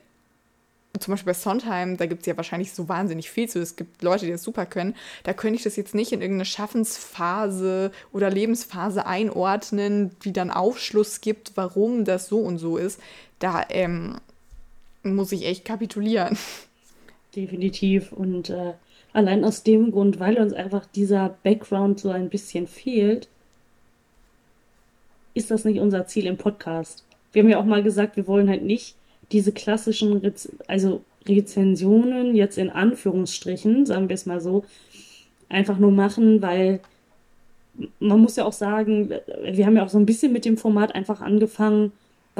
Zum Beispiel bei Sondheim, da gibt es ja wahrscheinlich so wahnsinnig viel zu. Es gibt Leute, die das super können. Da könnte ich das jetzt nicht in irgendeine Schaffensphase oder Lebensphase einordnen, die dann Aufschluss gibt, warum das so und so ist. Da ähm, muss ich echt kapitulieren. Definitiv. Und äh, Allein aus dem Grund, weil uns einfach dieser Background so ein bisschen fehlt, ist das nicht unser Ziel im Podcast. Wir haben ja auch mal gesagt, wir wollen halt nicht diese klassischen, Rez also Rezensionen jetzt in Anführungsstrichen, sagen wir es mal so, einfach nur machen, weil man muss ja auch sagen, wir haben ja auch so ein bisschen mit dem Format einfach angefangen,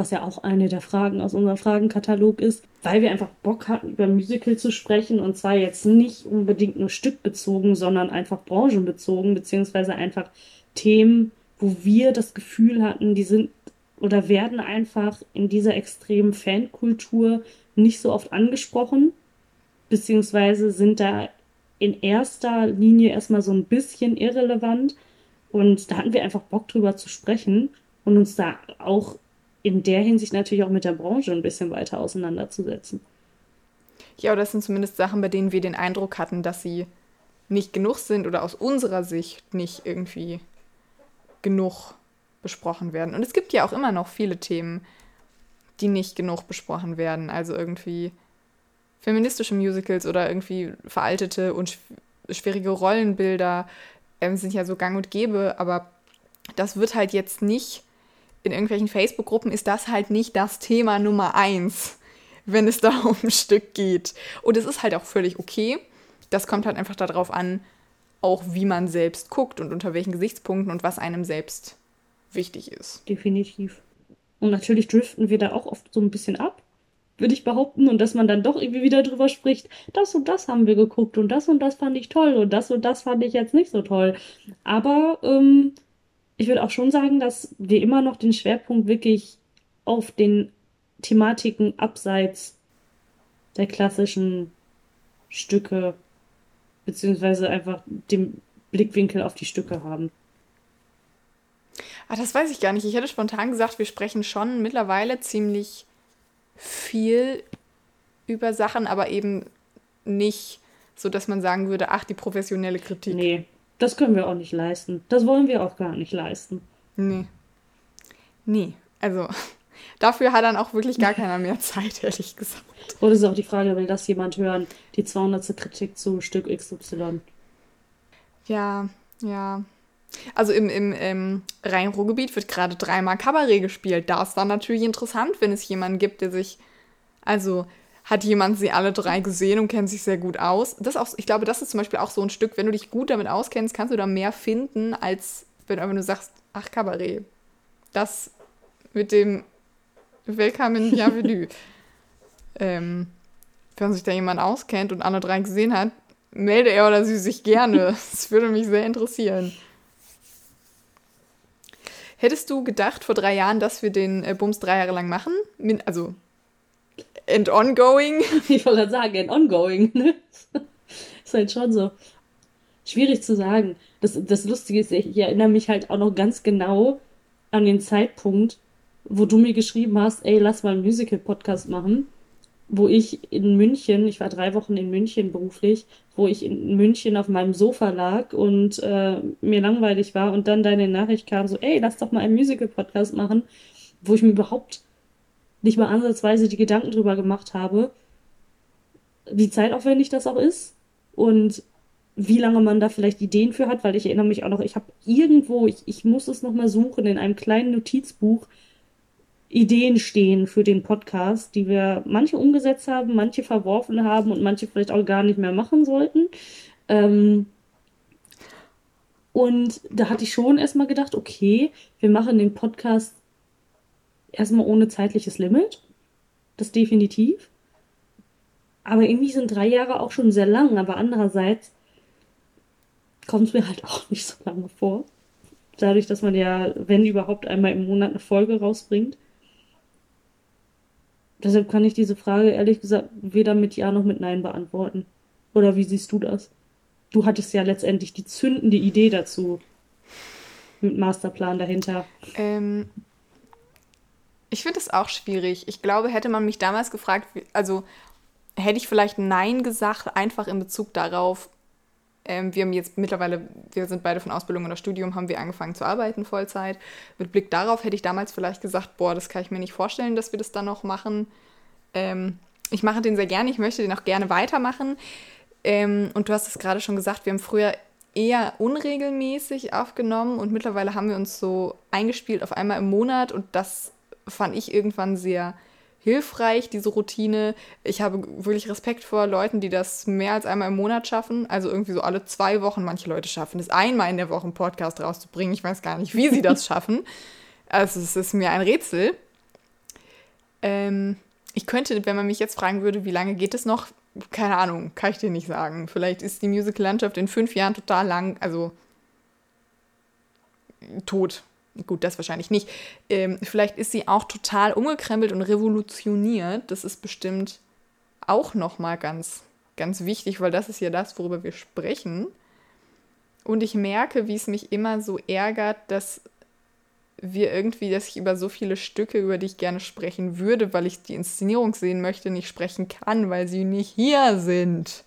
was ja auch eine der Fragen aus unserem Fragenkatalog ist, weil wir einfach Bock hatten, über Musical zu sprechen und zwar jetzt nicht unbedingt nur stückbezogen, sondern einfach branchenbezogen, beziehungsweise einfach Themen, wo wir das Gefühl hatten, die sind oder werden einfach in dieser extremen Fankultur nicht so oft angesprochen, beziehungsweise sind da in erster Linie erstmal so ein bisschen irrelevant. Und da hatten wir einfach Bock drüber zu sprechen und uns da auch in der Hinsicht natürlich auch mit der Branche ein bisschen weiter auseinanderzusetzen. Ja, oder das sind zumindest Sachen, bei denen wir den Eindruck hatten, dass sie nicht genug sind oder aus unserer Sicht nicht irgendwie genug besprochen werden. Und es gibt ja auch immer noch viele Themen, die nicht genug besprochen werden. Also irgendwie feministische Musicals oder irgendwie veraltete und schwierige Rollenbilder ähm, sind ja so gang und gäbe, aber das wird halt jetzt nicht in irgendwelchen Facebook-Gruppen ist das halt nicht das Thema Nummer eins, wenn es da um ein Stück geht. Und es ist halt auch völlig okay. Das kommt halt einfach darauf an, auch wie man selbst guckt und unter welchen Gesichtspunkten und was einem selbst wichtig ist. Definitiv. Und natürlich driften wir da auch oft so ein bisschen ab, würde ich behaupten, und dass man dann doch irgendwie wieder drüber spricht, das und das haben wir geguckt und das und das fand ich toll und das und das fand ich jetzt nicht so toll. Aber ähm, ich würde auch schon sagen, dass wir immer noch den Schwerpunkt wirklich auf den Thematiken abseits der klassischen Stücke beziehungsweise einfach den Blickwinkel auf die Stücke haben. Ah, das weiß ich gar nicht. Ich hätte spontan gesagt, wir sprechen schon mittlerweile ziemlich viel über Sachen, aber eben nicht so, dass man sagen würde, ach, die professionelle Kritik. Nee, das können wir auch nicht leisten. Das wollen wir auch gar nicht leisten. Nee. Nee. Also, dafür hat dann auch wirklich gar keiner mehr Zeit, ehrlich gesagt. Oder ist auch die Frage, will das jemand hören? Die 200. Kritik zu Stück XY. Ja, ja. Also im, im, im Rhein-Ruhr-Gebiet wird gerade dreimal Kabarett gespielt. Da ist dann natürlich interessant, wenn es jemanden gibt, der sich also hat jemand sie alle drei gesehen und kennt sich sehr gut aus. Das auch, ich glaube, das ist zum Beispiel auch so ein Stück, wenn du dich gut damit auskennst, kannst du da mehr finden, als wenn du einfach nur sagst, ach, Kabarett. Das mit dem Welcome in Bienvenue. ähm, wenn sich da jemand auskennt und alle drei gesehen hat, melde er oder sie sich gerne. Das würde mich sehr interessieren. Hättest du gedacht vor drei Jahren, dass wir den äh, Bums drei Jahre lang machen? Also, and ongoing? Ich wollte gerade sagen, and ongoing. Ne? Ist halt schon so. Schwierig zu sagen. Das, das Lustige ist, ich erinnere mich halt auch noch ganz genau an den Zeitpunkt, wo du mir geschrieben hast, ey, lass mal einen Musical-Podcast machen wo ich in München, ich war drei Wochen in München beruflich, wo ich in München auf meinem Sofa lag und äh, mir langweilig war und dann deine Nachricht kam, so, ey, lass doch mal einen Musical-Podcast machen, wo ich mir überhaupt nicht mal ansatzweise die Gedanken drüber gemacht habe, wie zeitaufwendig das auch ist und wie lange man da vielleicht Ideen für hat, weil ich erinnere mich auch noch, ich habe irgendwo, ich, ich muss es nochmal suchen, in einem kleinen Notizbuch, Ideen stehen für den Podcast, die wir manche umgesetzt haben, manche verworfen haben und manche vielleicht auch gar nicht mehr machen sollten. Ähm und da hatte ich schon erstmal gedacht, okay, wir machen den Podcast erstmal ohne zeitliches Limit. Das definitiv. Aber irgendwie sind drei Jahre auch schon sehr lang, aber andererseits kommt es mir halt auch nicht so lange vor. Dadurch, dass man ja, wenn überhaupt, einmal im Monat eine Folge rausbringt. Deshalb kann ich diese Frage ehrlich gesagt weder mit Ja noch mit Nein beantworten. Oder wie siehst du das? Du hattest ja letztendlich die zündende Idee dazu. Mit Masterplan dahinter. Ähm, ich finde es auch schwierig. Ich glaube, hätte man mich damals gefragt, also hätte ich vielleicht Nein gesagt, einfach in Bezug darauf, ähm, wir haben jetzt mittlerweile, wir sind beide von Ausbildung oder Studium, haben wir angefangen zu arbeiten Vollzeit. Mit Blick darauf hätte ich damals vielleicht gesagt, boah, das kann ich mir nicht vorstellen, dass wir das dann noch machen. Ähm, ich mache den sehr gerne, ich möchte den auch gerne weitermachen. Ähm, und du hast es gerade schon gesagt, wir haben früher eher unregelmäßig aufgenommen und mittlerweile haben wir uns so eingespielt auf einmal im Monat und das fand ich irgendwann sehr hilfreich, diese Routine. Ich habe wirklich Respekt vor Leuten, die das mehr als einmal im Monat schaffen. Also irgendwie so alle zwei Wochen. Manche Leute schaffen es einmal in der Woche einen Podcast rauszubringen. Ich weiß gar nicht, wie sie das schaffen. Also es ist mir ein Rätsel. Ähm, ich könnte, wenn man mich jetzt fragen würde, wie lange geht es noch, keine Ahnung, kann ich dir nicht sagen. Vielleicht ist die Musical-Landschaft in fünf Jahren total lang, also tot gut, das wahrscheinlich nicht. Ähm, vielleicht ist sie auch total umgekrempelt und revolutioniert. Das ist bestimmt auch nochmal ganz, ganz wichtig, weil das ist ja das, worüber wir sprechen. Und ich merke, wie es mich immer so ärgert, dass wir irgendwie, dass ich über so viele Stücke, über die ich gerne sprechen würde, weil ich die Inszenierung sehen möchte, nicht sprechen kann, weil sie nicht hier sind.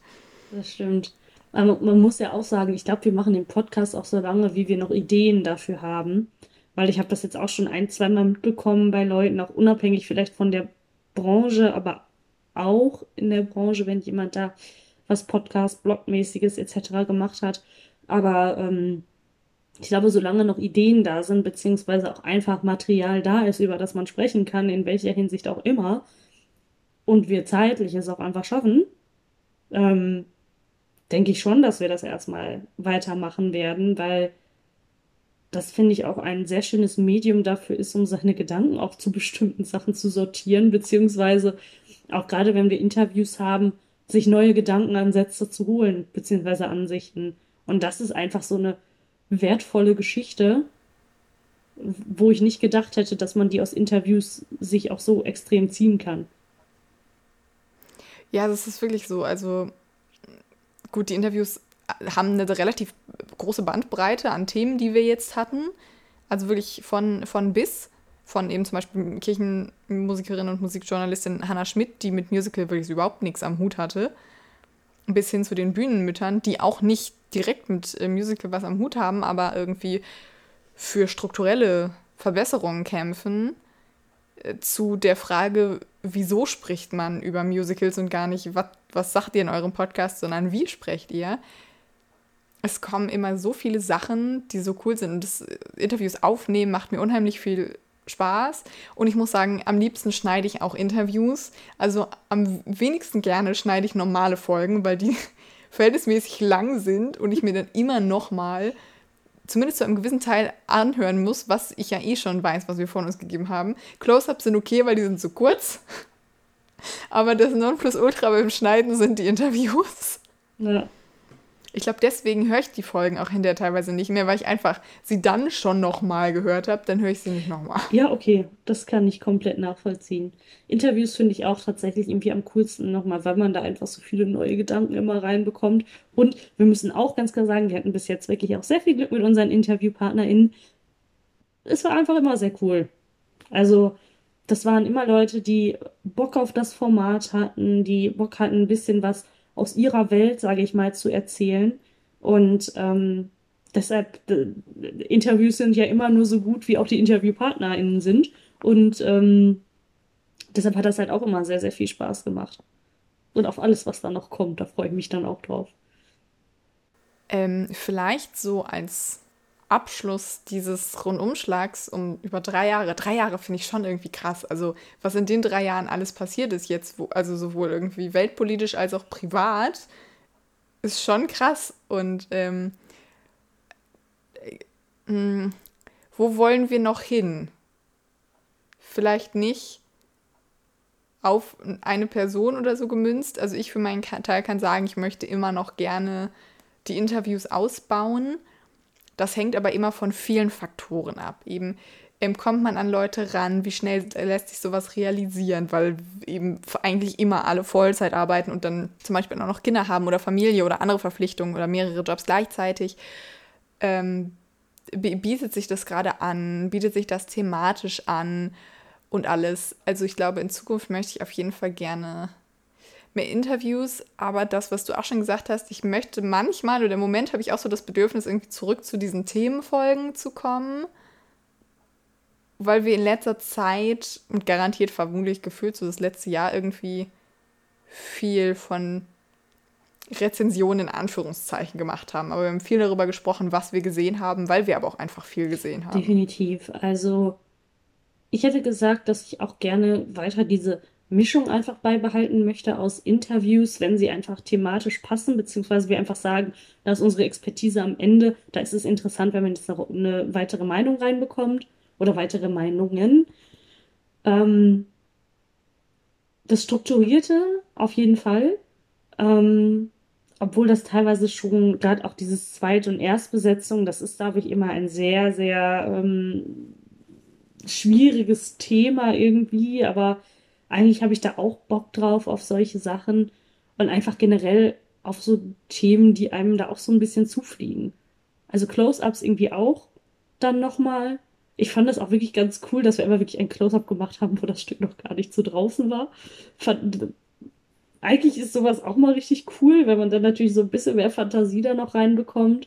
Das stimmt. Aber man muss ja auch sagen, ich glaube, wir machen den Podcast auch so lange, wie wir noch Ideen dafür haben weil ich habe das jetzt auch schon ein, zweimal mitbekommen bei Leuten, auch unabhängig vielleicht von der Branche, aber auch in der Branche, wenn jemand da was Podcast, Blogmäßiges etc. gemacht hat. Aber ähm, ich glaube, solange noch Ideen da sind, beziehungsweise auch einfach Material da ist, über das man sprechen kann, in welcher Hinsicht auch immer, und wir zeitlich es auch einfach schaffen, ähm, denke ich schon, dass wir das erstmal weitermachen werden, weil das finde ich auch ein sehr schönes Medium dafür ist, um seine Gedanken auch zu bestimmten Sachen zu sortieren, beziehungsweise auch gerade wenn wir Interviews haben, sich neue Gedankenansätze zu holen, beziehungsweise Ansichten. Und das ist einfach so eine wertvolle Geschichte, wo ich nicht gedacht hätte, dass man die aus Interviews sich auch so extrem ziehen kann. Ja, das ist wirklich so. Also gut, die Interviews haben eine relativ große Bandbreite an Themen, die wir jetzt hatten. Also wirklich von, von bis, von eben zum Beispiel Kirchenmusikerin und Musikjournalistin Hannah Schmidt, die mit Musical wirklich überhaupt nichts am Hut hatte, bis hin zu den Bühnenmüttern, die auch nicht direkt mit äh, Musical was am Hut haben, aber irgendwie für strukturelle Verbesserungen kämpfen, äh, zu der Frage, wieso spricht man über Musicals und gar nicht, was, was sagt ihr in eurem Podcast, sondern wie sprecht ihr, es kommen immer so viele Sachen, die so cool sind. Und das Interviews aufnehmen macht mir unheimlich viel Spaß. Und ich muss sagen, am liebsten schneide ich auch Interviews. Also am wenigsten gerne schneide ich normale Folgen, weil die verhältnismäßig lang sind und ich mir dann immer nochmal, zumindest zu einem gewissen Teil, anhören muss, was ich ja eh schon weiß, was wir von uns gegeben haben. Close-ups sind okay, weil die sind zu kurz. Aber das Nonplusultra beim Schneiden sind die Interviews. Ja. Ich glaube, deswegen höre ich die Folgen auch hinterher teilweise nicht mehr, weil ich einfach sie dann schon nochmal gehört habe, dann höre ich sie nicht nochmal. Ja, okay, das kann ich komplett nachvollziehen. Interviews finde ich auch tatsächlich irgendwie am coolsten nochmal, weil man da einfach so viele neue Gedanken immer reinbekommt. Und wir müssen auch ganz klar sagen, wir hatten bis jetzt wirklich auch sehr viel Glück mit unseren InterviewpartnerInnen. Es war einfach immer sehr cool. Also, das waren immer Leute, die Bock auf das Format hatten, die Bock hatten, ein bisschen was aus ihrer Welt, sage ich mal, zu erzählen. Und ähm, deshalb, Interviews sind ja immer nur so gut, wie auch die InterviewpartnerInnen sind. Und ähm, deshalb hat das halt auch immer sehr, sehr viel Spaß gemacht. Und auf alles, was da noch kommt, da freue ich mich dann auch drauf. Ähm, vielleicht so als Abschluss dieses Rundumschlags um über drei Jahre. Drei Jahre finde ich schon irgendwie krass. Also, was in den drei Jahren alles passiert ist jetzt, wo, also sowohl irgendwie weltpolitisch als auch privat, ist schon krass. Und ähm, äh, wo wollen wir noch hin? Vielleicht nicht auf eine Person oder so gemünzt. Also ich für meinen Teil kann sagen, ich möchte immer noch gerne die Interviews ausbauen das hängt aber immer von vielen Faktoren ab. Eben ähm, kommt man an Leute ran, wie schnell lässt sich sowas realisieren, weil eben eigentlich immer alle Vollzeit arbeiten und dann zum Beispiel auch noch Kinder haben oder Familie oder andere Verpflichtungen oder mehrere Jobs gleichzeitig. Ähm, bietet sich das gerade an, bietet sich das thematisch an und alles. Also ich glaube, in Zukunft möchte ich auf jeden Fall gerne mehr Interviews, aber das, was du auch schon gesagt hast, ich möchte manchmal oder im Moment habe ich auch so das Bedürfnis, irgendwie zurück zu diesen Themenfolgen zu kommen, weil wir in letzter Zeit und garantiert vermutlich gefühlt so das letzte Jahr irgendwie viel von Rezensionen in Anführungszeichen gemacht haben. Aber wir haben viel darüber gesprochen, was wir gesehen haben, weil wir aber auch einfach viel gesehen haben. Definitiv. Also ich hätte gesagt, dass ich auch gerne weiter diese Mischung einfach beibehalten möchte aus Interviews, wenn sie einfach thematisch passen, beziehungsweise wir einfach sagen, da ist unsere Expertise am Ende, da ist es interessant, wenn man jetzt noch eine weitere Meinung reinbekommt oder weitere Meinungen. Ähm, das Strukturierte auf jeden Fall, ähm, obwohl das teilweise schon, gerade auch dieses Zweit- und Erstbesetzung, das ist, glaube ich, immer ein sehr, sehr ähm, schwieriges Thema irgendwie, aber eigentlich habe ich da auch Bock drauf auf solche Sachen und einfach generell auf so Themen, die einem da auch so ein bisschen zufliegen. Also Close-ups irgendwie auch dann nochmal. Ich fand das auch wirklich ganz cool, dass wir immer wirklich ein Close-up gemacht haben, wo das Stück noch gar nicht so draußen war. Fand, eigentlich ist sowas auch mal richtig cool, wenn man dann natürlich so ein bisschen mehr Fantasie da noch reinbekommt.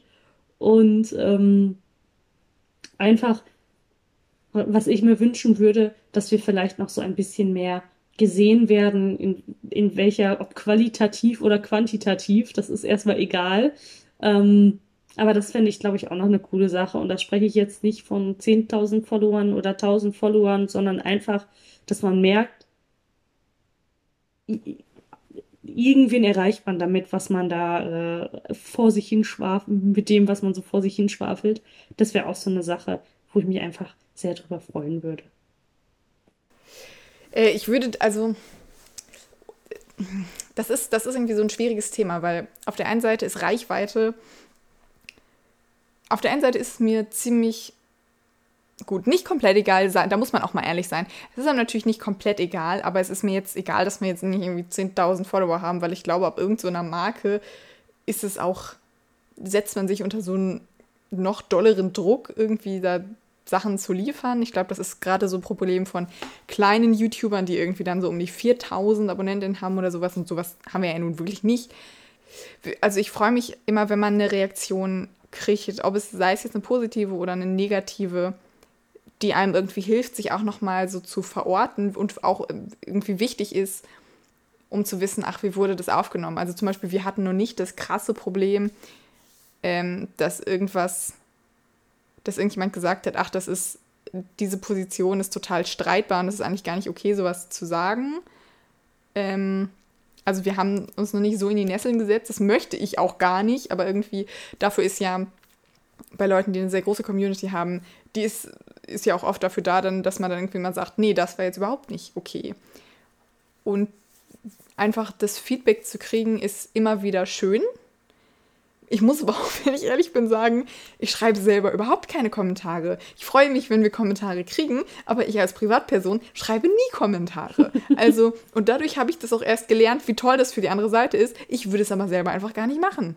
Und ähm, einfach, was ich mir wünschen würde, dass wir vielleicht noch so ein bisschen mehr gesehen werden, in, in welcher, ob qualitativ oder quantitativ, das ist erstmal egal. Ähm, aber das fände ich, glaube ich, auch noch eine coole Sache. Und da spreche ich jetzt nicht von 10.000 Followern oder 1.000 Followern, sondern einfach, dass man merkt, irgendwen erreicht man damit, was man da äh, vor sich hinschwafelt, mit dem, was man so vor sich hinschwafelt. Das wäre auch so eine Sache, wo ich mich einfach sehr drüber freuen würde. Äh, ich würde, also, das ist, das ist irgendwie so ein schwieriges Thema, weil auf der einen Seite ist Reichweite, auf der einen Seite ist es mir ziemlich gut, nicht komplett egal da muss man auch mal ehrlich sein. Es ist einem natürlich nicht komplett egal, aber es ist mir jetzt egal, dass wir jetzt nicht irgendwie 10.000 Follower haben, weil ich glaube, ab irgendeiner so Marke ist es auch, setzt man sich unter so einen noch dolleren Druck, irgendwie da Sachen zu liefern. Ich glaube, das ist gerade so ein Problem von kleinen YouTubern, die irgendwie dann so um die 4000 Abonnentinnen haben oder sowas. Und sowas haben wir ja nun wirklich nicht. Also ich freue mich immer, wenn man eine Reaktion kriegt, ob es sei es jetzt eine positive oder eine negative, die einem irgendwie hilft, sich auch nochmal so zu verorten und auch irgendwie wichtig ist, um zu wissen, ach, wie wurde das aufgenommen. Also zum Beispiel, wir hatten noch nicht das krasse Problem, ähm, dass irgendwas dass irgendjemand gesagt hat, ach, das ist, diese Position ist total streitbar und es ist eigentlich gar nicht okay, sowas zu sagen. Ähm, also wir haben uns noch nicht so in die Nesseln gesetzt, das möchte ich auch gar nicht, aber irgendwie dafür ist ja bei Leuten, die eine sehr große Community haben, die ist, ist ja auch oft dafür da, dann, dass man dann irgendwie mal sagt, nee, das war jetzt überhaupt nicht okay. Und einfach das Feedback zu kriegen, ist immer wieder schön. Ich muss aber auch, wenn ich ehrlich bin, sagen, ich schreibe selber überhaupt keine Kommentare. Ich freue mich, wenn wir Kommentare kriegen, aber ich als Privatperson schreibe nie Kommentare. Also, und dadurch habe ich das auch erst gelernt, wie toll das für die andere Seite ist. Ich würde es aber selber einfach gar nicht machen.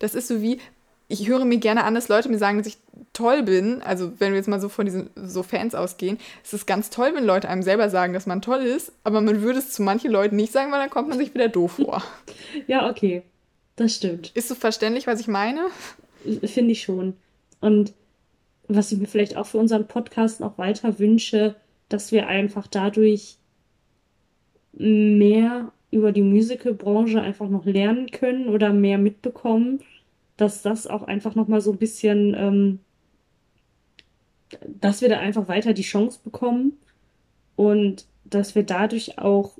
Das ist so wie, ich höre mir gerne an, dass Leute mir sagen, dass ich toll bin. Also, wenn wir jetzt mal so von diesen so Fans ausgehen, es ist ganz toll, wenn Leute einem selber sagen, dass man toll ist, aber man würde es zu manchen Leuten nicht sagen, weil dann kommt man sich wieder doof vor. ja, okay. Das stimmt. Ist so verständlich, was ich meine? Finde ich schon. Und was ich mir vielleicht auch für unseren Podcast noch weiter wünsche, dass wir einfach dadurch mehr über die Musicalbranche einfach noch lernen können oder mehr mitbekommen, dass das auch einfach noch mal so ein bisschen, ähm, dass wir da einfach weiter die Chance bekommen und dass wir dadurch auch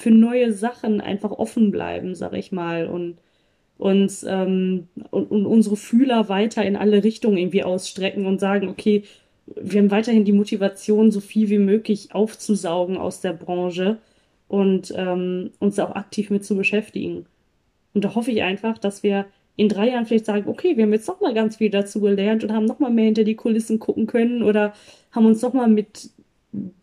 für neue Sachen einfach offen bleiben, sag ich mal, und uns ähm, und, und unsere Fühler weiter in alle Richtungen irgendwie ausstrecken und sagen, okay, wir haben weiterhin die Motivation, so viel wie möglich aufzusaugen aus der Branche und ähm, uns auch aktiv mit zu beschäftigen. Und da hoffe ich einfach, dass wir in drei Jahren vielleicht sagen, okay, wir haben jetzt noch mal ganz viel dazu gelernt und haben noch mal mehr hinter die Kulissen gucken können oder haben uns noch mal mit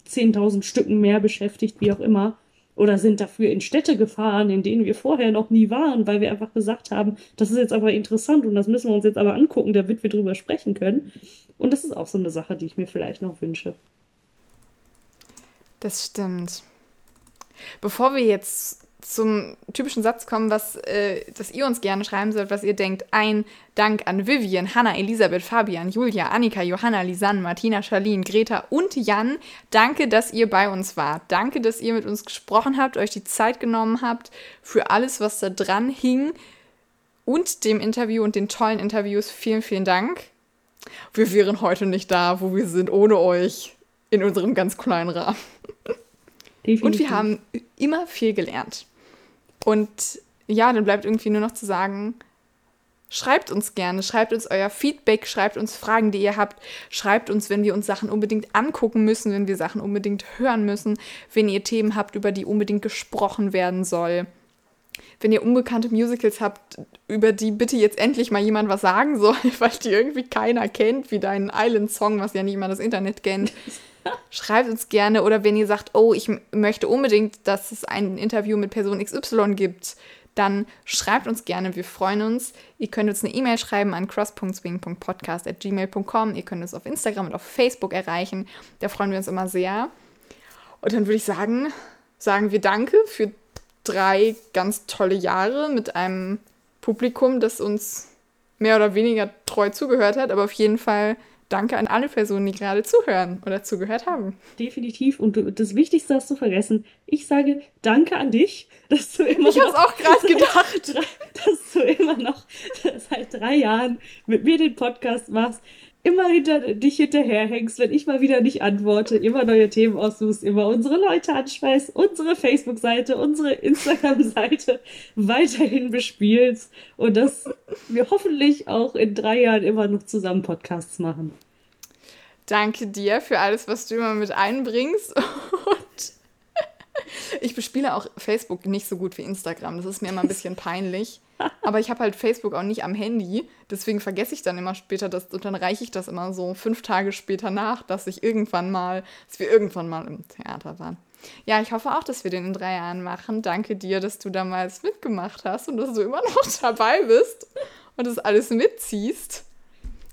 10.000 Stücken mehr beschäftigt, wie auch immer oder sind dafür in Städte gefahren, in denen wir vorher noch nie waren, weil wir einfach gesagt haben, das ist jetzt aber interessant und das müssen wir uns jetzt aber angucken, damit wir drüber sprechen können. Und das ist auch so eine Sache, die ich mir vielleicht noch wünsche. Das stimmt. Bevor wir jetzt zum typischen Satz kommen, was äh, dass ihr uns gerne schreiben sollt, was ihr denkt. Ein Dank an Vivian, Hanna, Elisabeth, Fabian, Julia, Annika, Johanna, Lisanne, Martina, Charlene, Greta und Jan. Danke, dass ihr bei uns wart. Danke, dass ihr mit uns gesprochen habt, euch die Zeit genommen habt für alles, was da dran hing und dem Interview und den tollen Interviews. Vielen, vielen Dank. Wir wären heute nicht da, wo wir sind, ohne euch in unserem ganz kleinen Rahmen. Definitiv. Und wir haben immer viel gelernt. Und ja, dann bleibt irgendwie nur noch zu sagen, schreibt uns gerne, schreibt uns euer Feedback, schreibt uns Fragen, die ihr habt, schreibt uns, wenn wir uns Sachen unbedingt angucken müssen, wenn wir Sachen unbedingt hören müssen, wenn ihr Themen habt, über die unbedingt gesprochen werden soll. Wenn ihr unbekannte Musicals habt, über die bitte jetzt endlich mal jemand was sagen soll, weil die irgendwie keiner kennt, wie deinen Island-Song, was ja niemand das Internet kennt. Schreibt uns gerne oder wenn ihr sagt, oh, ich möchte unbedingt, dass es ein Interview mit Person XY gibt, dann schreibt uns gerne. Wir freuen uns. Ihr könnt uns eine E-Mail schreiben an cross.swing.podcast.gmail.com. Ihr könnt uns auf Instagram und auf Facebook erreichen. Da freuen wir uns immer sehr. Und dann würde ich sagen, sagen wir Danke für drei ganz tolle Jahre mit einem Publikum, das uns mehr oder weniger treu zugehört hat, aber auf jeden Fall Danke an alle Personen, die gerade zuhören oder zugehört haben. Definitiv. Und das Wichtigste hast du vergessen. Ich sage Danke an dich, dass du immer ich noch. Ich hab's auch gerade gedacht. Dass du immer noch seit drei Jahren mit mir den Podcast machst immer hinter dich hinterherhängst, wenn ich mal wieder nicht antworte, immer neue Themen aussuchst, immer unsere Leute anschmeißt, unsere Facebook-Seite, unsere Instagram-Seite weiterhin bespielst und dass wir hoffentlich auch in drei Jahren immer noch zusammen Podcasts machen. Danke dir für alles, was du immer mit einbringst. Ich bespiele auch Facebook nicht so gut wie Instagram. Das ist mir immer ein bisschen peinlich. Aber ich habe halt Facebook auch nicht am Handy. Deswegen vergesse ich dann immer später das und dann reiche ich das immer so fünf Tage später nach, dass ich irgendwann mal, dass wir irgendwann mal im Theater waren. Ja, ich hoffe auch, dass wir den in drei Jahren machen. Danke dir, dass du damals mitgemacht hast und dass du immer noch dabei bist und das alles mitziehst.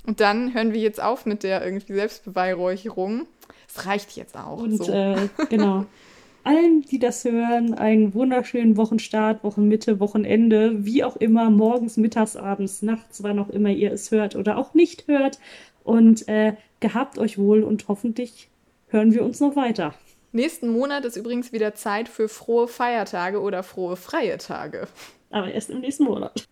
Und dann hören wir jetzt auf mit der irgendwie Selbstbeweihräucherung. Es reicht jetzt auch. Und so. äh, genau. allen, die das hören, einen wunderschönen Wochenstart, Wochenmitte, Wochenende, wie auch immer, morgens, mittags, abends, nachts, wann auch immer ihr es hört oder auch nicht hört. Und äh, gehabt euch wohl und hoffentlich hören wir uns noch weiter. Nächsten Monat ist übrigens wieder Zeit für frohe Feiertage oder frohe freie Tage. Aber erst im nächsten Monat.